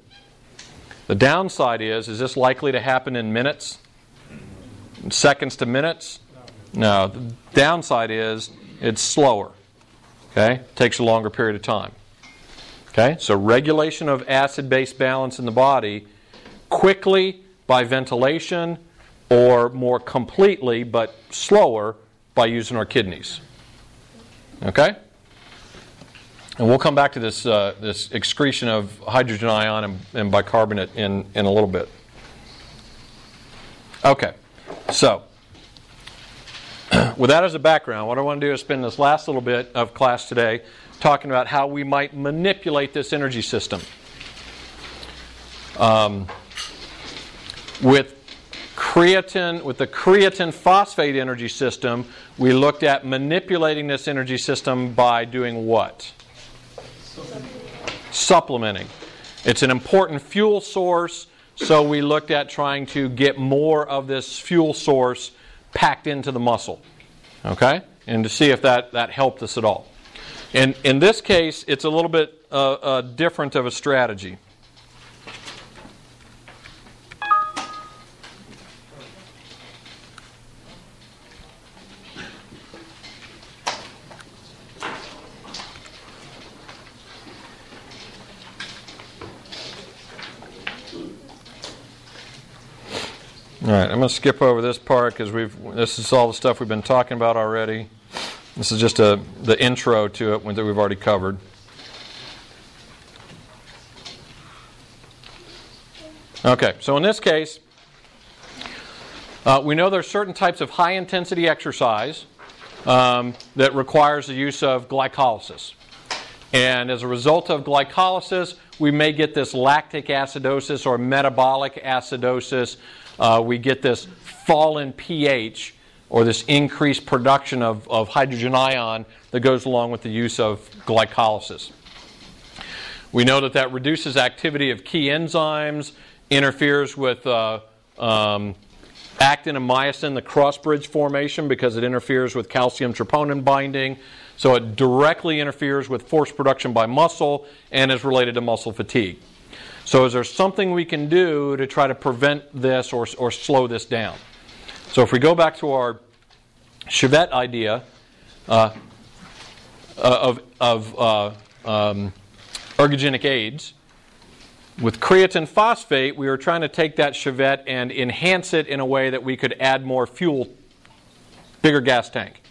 The downside is is this likely to happen in minutes? Seconds to minutes? No. The downside is it's slower. Okay? Takes a longer period of time. Okay? So regulation of acid base balance in the body quickly by ventilation or more completely but slower by using our kidneys. Okay? And we'll come back to this, uh, this excretion of hydrogen ion and, and bicarbonate in, in a little bit. Okay, so [clears throat] with that as a background, what I want to do is spend this last little bit of class today talking about how we might manipulate this energy system. Um, with creatine, with the creatine phosphate energy system, we looked at manipulating this energy system by doing what? Supplementing. It's an important fuel source, so we looked at trying to get more of this fuel source packed into the muscle. Okay? And to see if that, that helped us at all. And in this case, it's a little bit uh, uh, different of a strategy. All right, I'm going to skip over this part because we've this is all the stuff we've been talking about already. This is just a the intro to it that we've already covered. Okay, so in this case, uh, we know there are certain types of high intensity exercise um, that requires the use of glycolysis. And as a result of glycolysis, we may get this lactic acidosis or metabolic acidosis uh, we get this fall in pH or this increased production of, of hydrogen ion that goes along with the use of glycolysis. We know that that reduces activity of key enzymes, interferes with uh, um, actin and myosin, the cross bridge formation, because it interferes with calcium troponin binding. So it directly interferes with force production by muscle and is related to muscle fatigue. So, is there something we can do to try to prevent this or, or slow this down? So, if we go back to our Chevette idea uh, uh of, of uh, um, ergogenic aids, with creatine phosphate, we were trying to take that Chevette and enhance it in a way that we could add more fuel, bigger gas tank.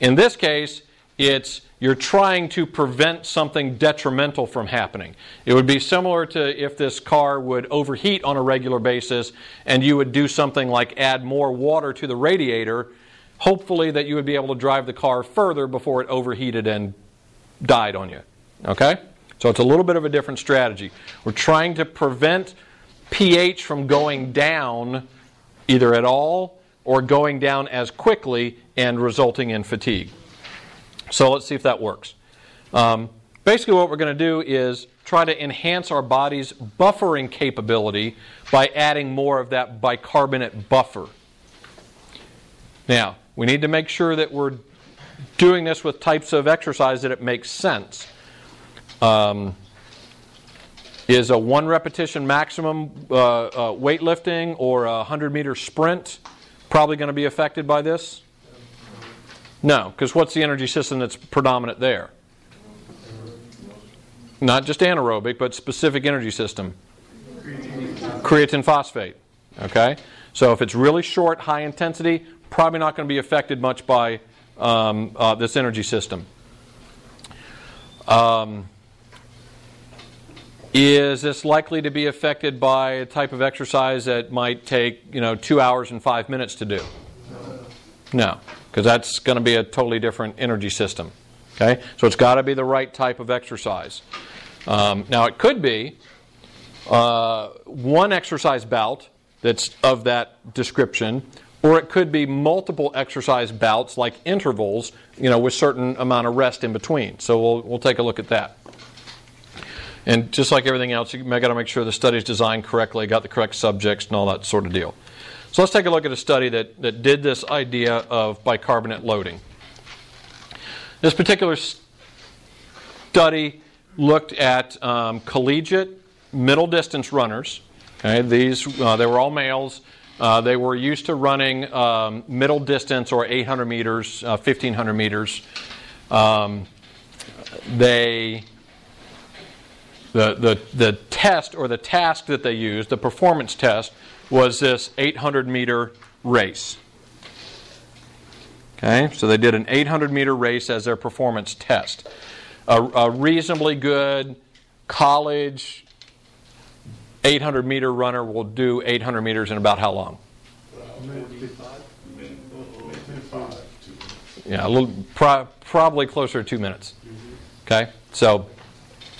In this case, it's you're trying to prevent something detrimental from happening. It would be similar to if this car would overheat on a regular basis and you would do something like add more water to the radiator, hopefully that you would be able to drive the car further before it overheated and died on you. Okay? So it's a little bit of a different strategy. We're trying to prevent pH from going down either at all or going down as quickly and resulting in fatigue. So let's see if that works. Um, basically, what we're going to do is try to enhance our body's buffering capability by adding more of that bicarbonate buffer. Now, we need to make sure that we're doing this with types of exercise that it makes sense. Um, is a one repetition maximum uh, uh, weightlifting or a 100 meter sprint probably going to be affected by this? No, because what's the energy system that's predominant there? Not just anaerobic, but specific energy system. Creatine phosphate. Okay? So if it's really short, high intensity, probably not going to be affected much by um, uh, this energy system. Um, is this likely to be affected by a type of exercise that might take, you know, two hours and five minutes to do? No, because that's going to be a totally different energy system. Okay, so it's got to be the right type of exercise. Um, now, it could be uh, one exercise bout that's of that description, or it could be multiple exercise bouts like intervals, you know, with certain amount of rest in between. So we'll we'll take a look at that. And just like everything else, you got to make sure the study is designed correctly, got the correct subjects, and all that sort of deal. So let's take a look at a study that, that did this idea of bicarbonate loading. This particular study looked at um, collegiate middle distance runners. Okay, these uh, they were all males. Uh, they were used to running um, middle distance or 800 meters, uh, 1500 meters. Um, they the, the, the test or the task that they used, the performance test, was this 800 meter race. Okay, so they did an 800 meter race as their performance test. A, a reasonably good college 800 meter runner will do 800 meters in about how long? Yeah, a little, pro, probably closer to two minutes. Okay, so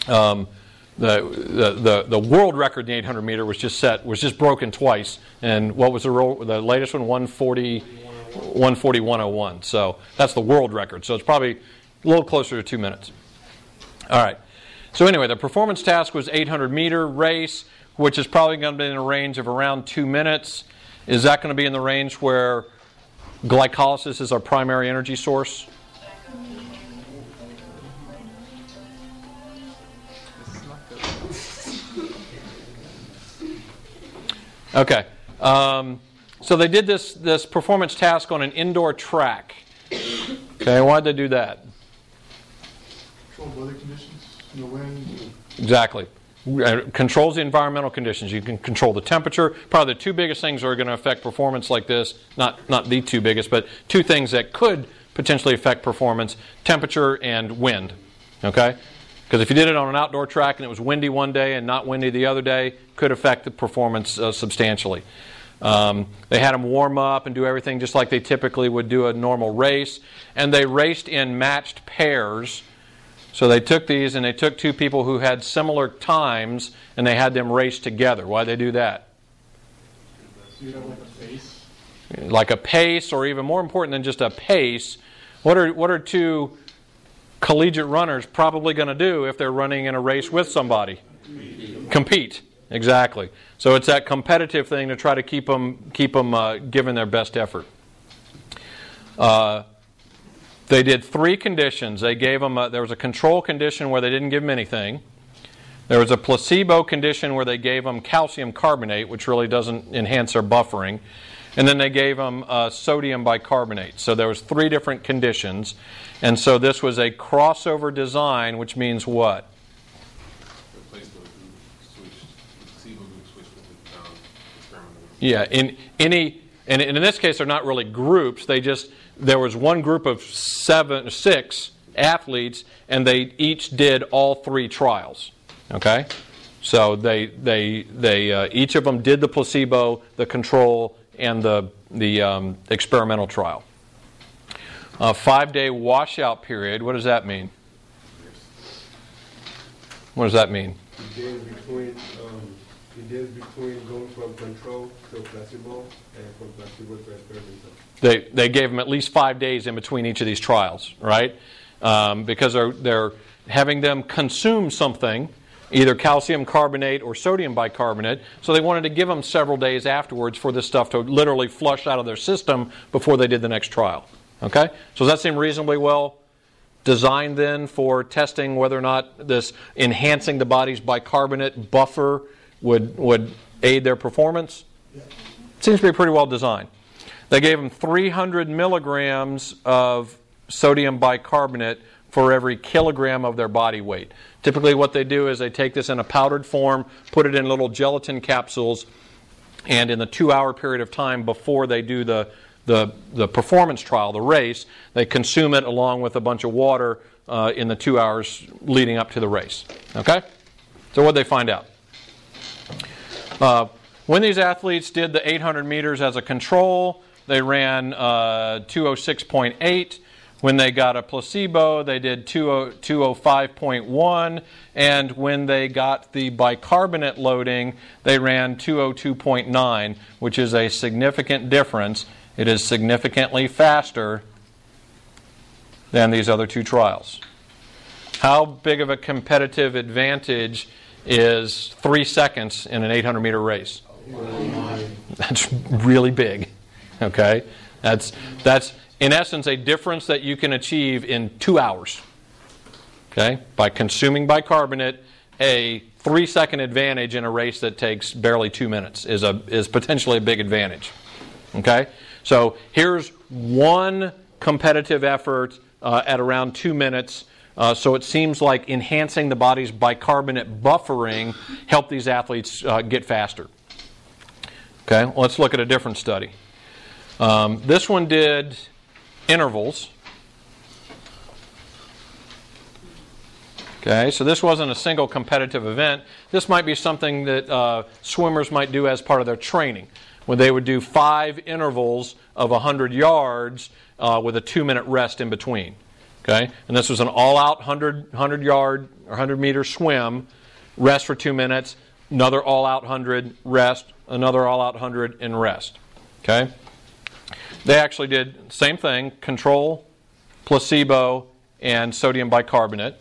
um, the, the, the, world record in the 800 meter was just set was just broken twice. And what was the, the latest one? 140 140 101 so that's the world record. So it's probably a little closer to two minutes. All right. So anyway the performance task was 800 meter race which is probably going to be in a range of around two minutes. Is that going to be in the range where glycolysis is our primary energy source Okay. Um, so they did this, this performance task on an indoor track. Okay, why'd they do that? Control weather conditions, no wind. Exactly. Uh, controls the environmental conditions. You can control the temperature. Probably the two biggest things that are going to affect performance like this, not, not the two biggest, but two things that could potentially affect performance temperature and wind. Okay? Because if you did it on an outdoor track and it was windy one day and not windy the other day, could affect the performance uh, substantially. Um, they had them warm up and do everything just like they typically would do a normal race. And they raced in matched pairs. So they took these and they took two people who had similar times and they had them race together. Why they do that? Like a pace, or even more important than just a pace. What are what are two collegiate runners probably going to do if they're running in a race with somebody? Compete. Exactly. So it's that competitive thing to try to keep them keep them uh, giving their best effort. Uh, they did three conditions. They gave them a, there was a control condition where they didn't give them anything. There was a placebo condition where they gave them calcium carbonate, which really doesn't enhance their buffering, and then they gave them uh, sodium bicarbonate. So there was three different conditions, and so this was a crossover design, which means what? Yeah, in any, and in this case, they're not really groups. They just there was one group of seven, six athletes, and they each did all three trials. Okay, so they they they uh, each of them did the placebo, the control, and the the um, experimental trial. A five day washout period. What does that mean? What does that mean? between um, It is between going from control to placebo and from placebo to experimental. They, they gave them at least five days in between each of these trials, right? Um, because they're, they're having them consume something, either calcium carbonate or sodium bicarbonate. So they wanted to give them several days afterwards for this stuff to literally flush out of their system before they did the next trial. Okay? So does that seem reasonably well designed then for testing whether or not this enhancing the body's bicarbonate buffer would, would aid their performance? Seems to be pretty well designed. They gave them 300 milligrams of sodium bicarbonate for every kilogram of their body weight. Typically, what they do is they take this in a powdered form, put it in little gelatin capsules, and in the two hour period of time before they do the, the, the performance trial, the race, they consume it along with a bunch of water uh, in the two hours leading up to the race. Okay? So, what they find out? Uh, when these athletes did the 800 meters as a control, they ran uh, 206.8. When they got a placebo, they did 205.1. And when they got the bicarbonate loading, they ran 202.9, which is a significant difference. It is significantly faster than these other two trials. How big of a competitive advantage is three seconds in an 800 meter race? That's really big. Okay? That's, that's in essence a difference that you can achieve in two hours. Okay? By consuming bicarbonate, a three second advantage in a race that takes barely two minutes is, a, is potentially a big advantage. Okay? So here's one competitive effort uh, at around two minutes. Uh, so it seems like enhancing the body's bicarbonate buffering helped these athletes uh, get faster. Okay, let's look at a different study. Um, this one did intervals. Okay, so this wasn't a single competitive event. This might be something that uh, swimmers might do as part of their training, when they would do five intervals of 100 yards uh, with a two minute rest in between. Okay, and this was an all out 100, 100 yard or 100 meter swim, rest for two minutes, another all out 100, rest, another all out 100, and rest. Okay? They actually did same thing control, placebo, and sodium bicarbonate.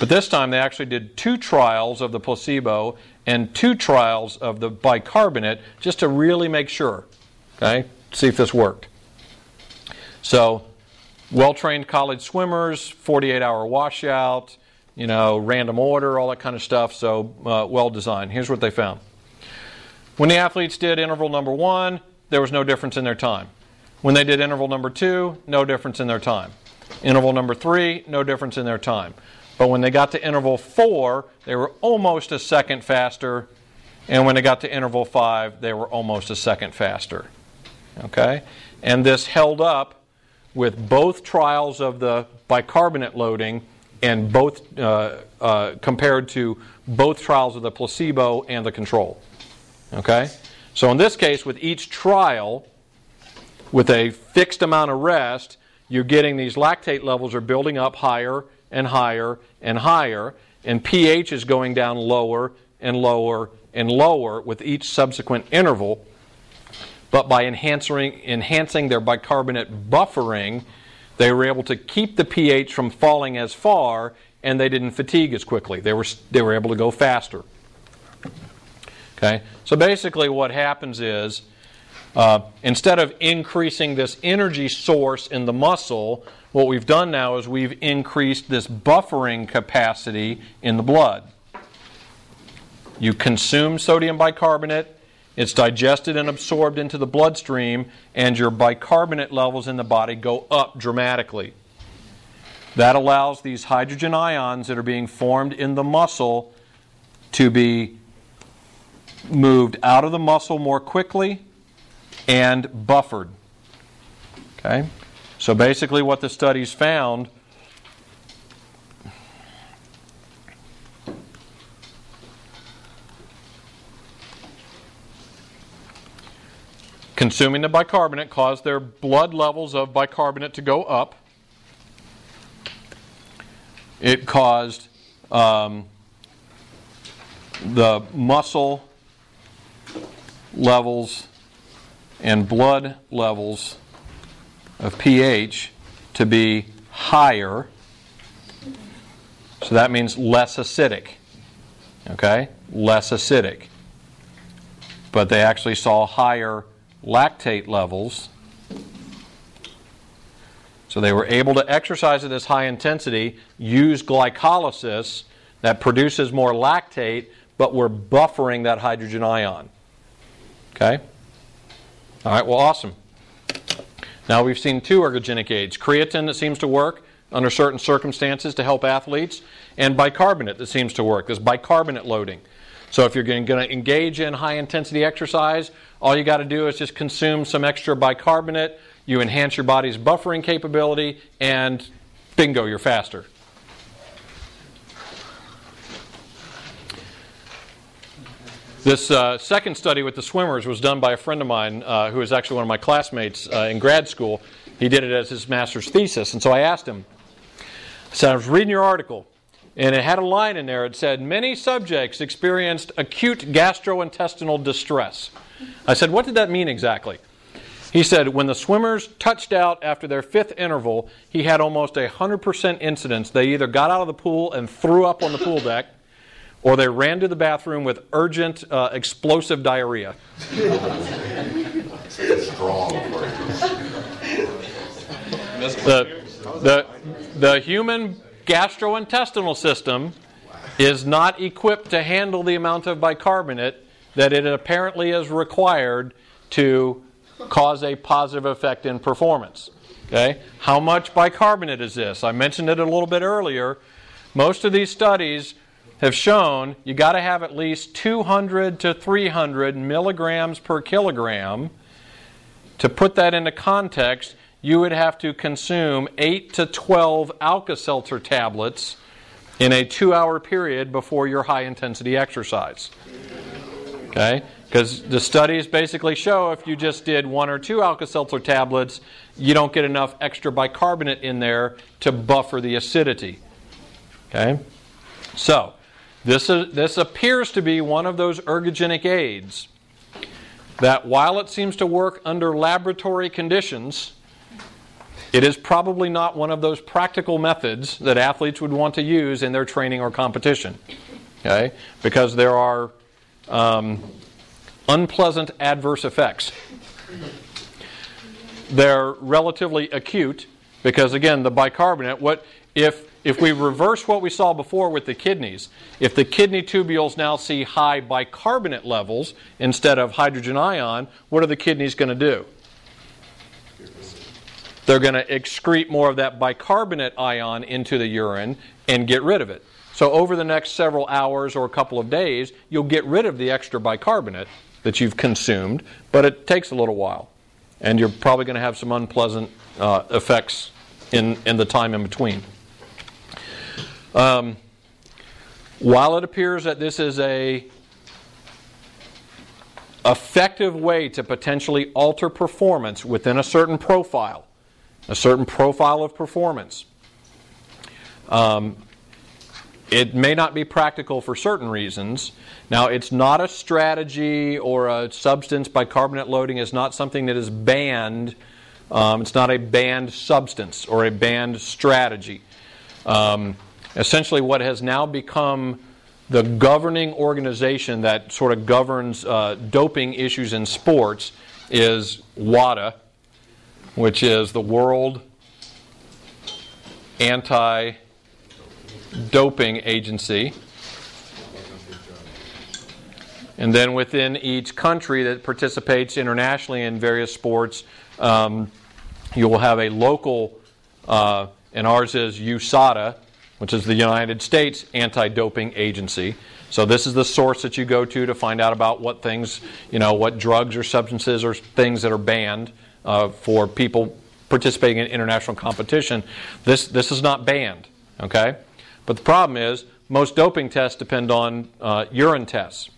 But this time they actually did two trials of the placebo and two trials of the bicarbonate just to really make sure. Okay? See if this worked. So, well trained college swimmers, 48 hour washout, you know, random order, all that kind of stuff. So, uh, well designed. Here's what they found. When the athletes did interval number one, there was no difference in their time. When they did interval number two, no difference in their time. Interval number three, no difference in their time. But when they got to interval four, they were almost a second faster. And when they got to interval five, they were almost a second faster. Okay? And this held up with both trials of the bicarbonate loading and both uh, uh, compared to both trials of the placebo and the control. Okay? So in this case, with each trial, with a fixed amount of rest, you're getting these lactate levels are building up higher and higher and higher, and pH is going down lower and lower and lower with each subsequent interval. But by enhancing, enhancing their bicarbonate buffering, they were able to keep the pH from falling as far and they didn't fatigue as quickly. They were, they were able to go faster. Okay? So basically, what happens is uh, instead of increasing this energy source in the muscle, what we've done now is we've increased this buffering capacity in the blood. You consume sodium bicarbonate, it's digested and absorbed into the bloodstream, and your bicarbonate levels in the body go up dramatically. That allows these hydrogen ions that are being formed in the muscle to be moved out of the muscle more quickly and buffered. Okay? So basically, what the studies found consuming the bicarbonate caused their blood levels of bicarbonate to go up. It caused um, the muscle levels and blood levels of pH to be higher. So that means less acidic. Okay? Less acidic. But they actually saw higher lactate levels. So they were able to exercise at this high intensity, use glycolysis that produces more lactate, but we're buffering that hydrogen ion. Okay? All right, well, awesome. Now we've seen two ergogenic aids creatine that seems to work under certain circumstances to help athletes, and bicarbonate that seems to work, this bicarbonate loading. So if you're going to engage in high intensity exercise, all you got to do is just consume some extra bicarbonate, you enhance your body's buffering capability, and bingo, you're faster. This uh, second study with the swimmers was done by a friend of mine uh, who is actually one of my classmates uh, in grad school. He did it as his master's thesis. And so I asked him, I said, I was reading your article, and it had a line in there. It said, Many subjects experienced acute gastrointestinal distress. I said, What did that mean exactly? He said, When the swimmers touched out after their fifth interval, he had almost a 100% incidence. They either got out of the pool and threw up on the pool deck or they ran to the bathroom with urgent uh, explosive diarrhea. the, the, the human gastrointestinal system is not equipped to handle the amount of bicarbonate that it apparently is required to cause a positive effect in performance. Okay? How much bicarbonate is this? I mentioned it a little bit earlier. Most of these studies have shown you got to have at least 200 to 300 milligrams per kilogram. To put that into context, you would have to consume 8 to 12 Alka Seltzer tablets in a two hour period before your high intensity exercise. Okay? Because the studies basically show if you just did one or two Alka Seltzer tablets, you don't get enough extra bicarbonate in there to buffer the acidity. Okay? So, this, is, this appears to be one of those ergogenic aids that while it seems to work under laboratory conditions, it is probably not one of those practical methods that athletes would want to use in their training or competition. Okay? Because there are um, unpleasant adverse effects. They're relatively acute because, again, the bicarbonate, what if if we reverse what we saw before with the kidneys, if the kidney tubules now see high bicarbonate levels instead of hydrogen ion, what are the kidneys going to do? They're going to excrete more of that bicarbonate ion into the urine and get rid of it. So, over the next several hours or a couple of days, you'll get rid of the extra bicarbonate that you've consumed, but it takes a little while. And you're probably going to have some unpleasant uh, effects in, in the time in between. Um, while it appears that this is a effective way to potentially alter performance within a certain profile, a certain profile of performance, um, it may not be practical for certain reasons. Now, it's not a strategy or a substance. Bicarbonate loading is not something that is banned. Um, it's not a banned substance or a banned strategy. Um, essentially what has now become the governing organization that sort of governs uh, doping issues in sports is WADA, which is the World Anti Doping Agency. And then within each country that participates internationally in various sports, um, you will have a local, uh, and ours is USADA, which is the United States Anti Doping Agency. So, this is the source that you go to to find out about what things, you know, what drugs or substances or things that are banned uh, for people participating in international competition. This, this is not banned, okay? But the problem is, most doping tests depend on uh, urine tests.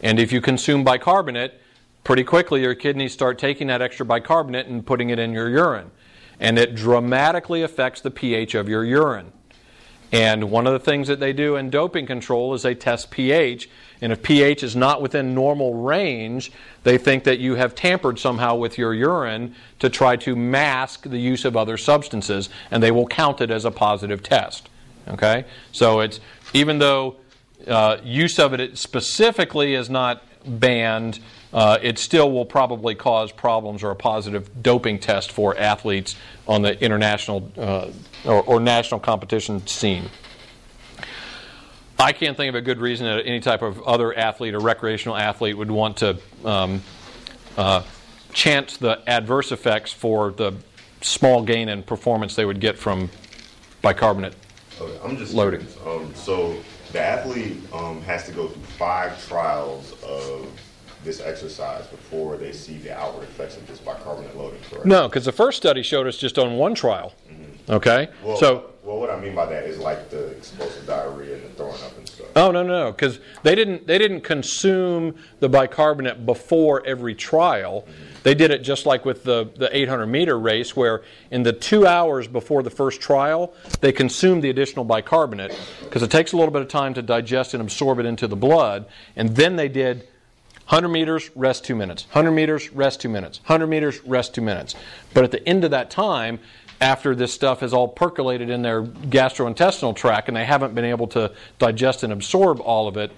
And if you consume bicarbonate, pretty quickly your kidneys start taking that extra bicarbonate and putting it in your urine. And it dramatically affects the pH of your urine. And one of the things that they do in doping control is they test pH. And if pH is not within normal range, they think that you have tampered somehow with your urine to try to mask the use of other substances, and they will count it as a positive test. Okay? So it's even though uh, use of it specifically is not banned, uh, it still will probably cause problems or a positive doping test for athletes on the international uh, or, or national competition scene. I can't think of a good reason that any type of other athlete or recreational athlete would want to um, uh, chance the adverse effects for the small gain in performance they would get from bicarbonate. Okay, I'm just Loading. Um, so the athlete um, has to go through five trials of this exercise before they see the outward effects of this bicarbonate loading, correct? No, because the first study showed us just on one trial. Mm-hmm. Okay? Well, so well, what I mean by that is like the explosive diarrhea and the throwing up and stuff. Oh no no no because they didn't they didn't consume the bicarbonate before every trial. Mm-hmm. They did it just like with the, the 800 meter race, where in the two hours before the first trial, they consumed the additional bicarbonate because it takes a little bit of time to digest and absorb it into the blood. And then they did 100 meters, rest two minutes. 100 meters, rest two minutes. 100 meters, rest two minutes. But at the end of that time, after this stuff has all percolated in their gastrointestinal tract and they haven't been able to digest and absorb all of it,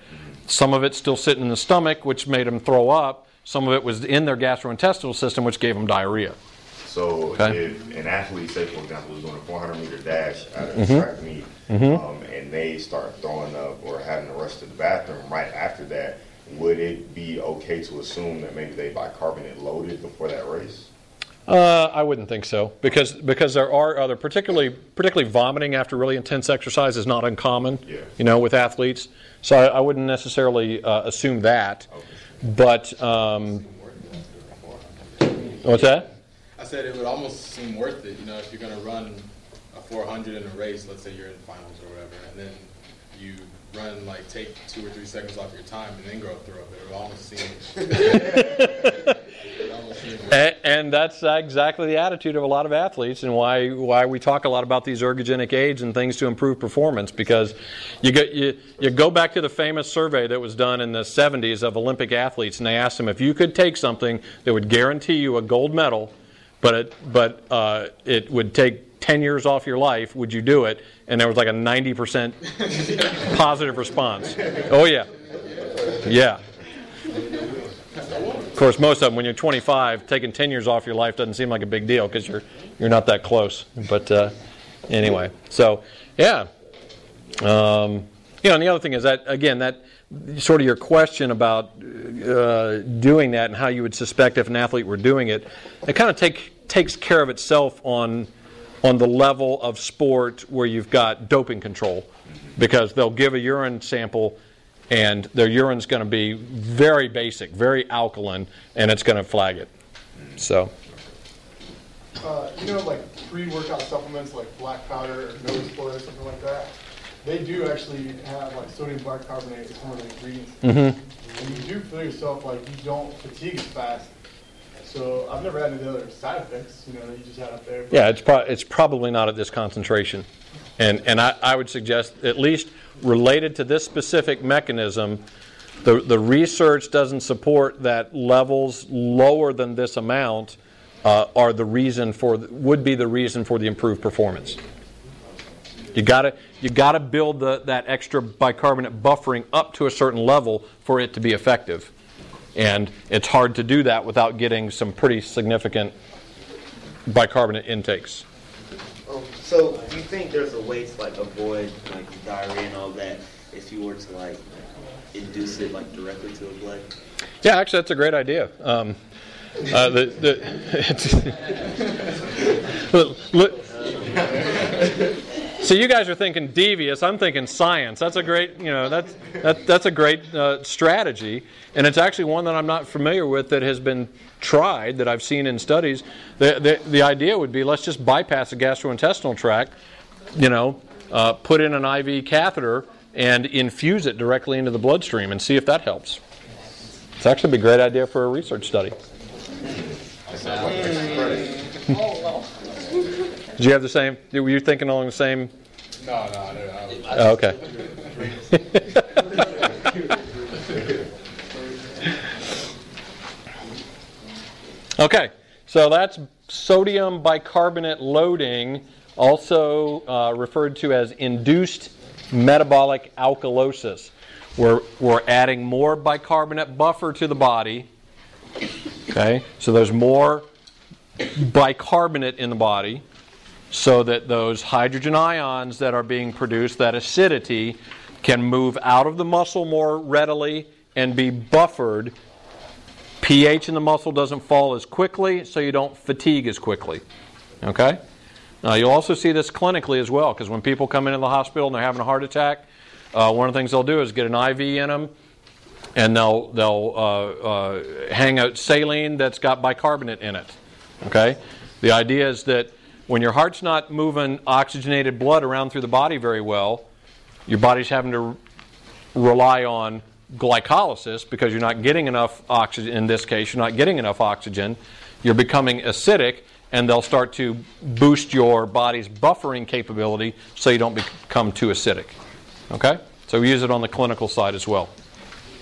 some of it's still sitting in the stomach, which made them throw up. Some of it was in their gastrointestinal system, which gave them diarrhea. So Okay. if an athlete, say for example, is doing a 400 meter dash at a Mm-hmm. track meet, um, and they start throwing up or having to rush to the bathroom right after that, would it be okay to assume that maybe they bicarbonate loaded before that race? Uh, I wouldn't think so because because there are other particularly particularly vomiting after really intense exercise is not uncommon. Yeah. You know, with athletes, so I, I wouldn't necessarily uh, assume that. But um, what's that? I said it would almost seem worth it, you know, if you're going to run a 400 in a race, let's say you're in finals or whatever, and then you run, like, take two or three seconds off your time and then go throw. It would almost seem. it almost seem worth [laughs] [laughs] And, and that's exactly the attitude of a lot of athletes, and why why we talk a lot about these ergogenic aids and things to improve performance. Because you go you, you go back to the famous survey that was done in the 70s of Olympic athletes, and they asked them if you could take something that would guarantee you a gold medal, but it but uh, it would take 10 years off your life, would you do it? And there was like a 90% positive response. Oh yeah, yeah. Of course, most of them, when you're 25, taking 10 years off your life doesn't seem like a big deal because you're you're not that close. But uh, anyway, so yeah, um, you know, and the other thing is that again, that sort of your question about uh, doing that and how you would suspect if an athlete were doing it, it kind of take takes care of itself on on the level of sport where you've got doping control, because they'll give a urine sample and their urine's going to be very basic, very alkaline, and it's going to flag it. So, Uh, you know, like pre-workout supplements like black powder or NO-Xplode or something like that. They do actually have like sodium bicarbonate as one of the ingredients. Mm-hmm. And you do feel yourself like you don't fatigue as fast. So I've never had any other side effects, you know, that you just had up there. yeah, it's, pro- it's probably not at this concentration. And, and I, I would suggest, at least related to this specific mechanism, the, the research doesn't support that levels lower than this amount uh, are the reason for, would be the reason for the improved performance. You gotta you gotta build the, that extra bicarbonate buffering up to a certain level for it to be effective, and it's hard to do that without getting some pretty significant bicarbonate intakes. Oh, So, do you think there's a way to like avoid like diarrhea and all that if you were to like induce it like directly to the blood? Yeah, actually, that's a great idea. Um, uh, the, the, [laughs] it's, [laughs] look, look- so you guys are thinking devious. I'm thinking science. That's a great, you know, that's that, that's a great uh, strategy, and it's actually one that I'm not familiar with that has been tried that I've seen in studies. The the, the idea would be let's just bypass the gastrointestinal tract, you know, uh, put in an IV catheter and infuse it directly into the bloodstream and see if that helps. It's actually a great idea for a research study. [laughs] Did you have the same? Were you thinking along the same No, no. I don't- Oh, okay. [laughs] okay, so that's sodium bicarbonate loading, also uh, referred to as induced metabolic alkalosis. We're, we're adding more bicarbonate buffer to the body. Okay, so there's more bicarbonate in the body so that those hydrogen ions that are being produced, that acidity, can move out of the muscle more readily and be buffered. pH in the muscle doesn't fall as quickly, so you don't fatigue as quickly. Okay? Now, you'll also see this clinically as well, because when people come into the hospital and they're having a heart attack, uh, one of the things they'll do is get an IV in them, and they'll, they'll uh, uh, hang out saline that's got bicarbonate in it. Okay? The idea is that when your heart's not moving oxygenated blood around through the body very well, your body's having to rely on glycolysis because you're not getting enough oxygen. In this case, you're not getting enough oxygen. You're becoming acidic, and they'll start to boost your body's buffering capability so you don't become too acidic. Okay? So we use it on the clinical side as well.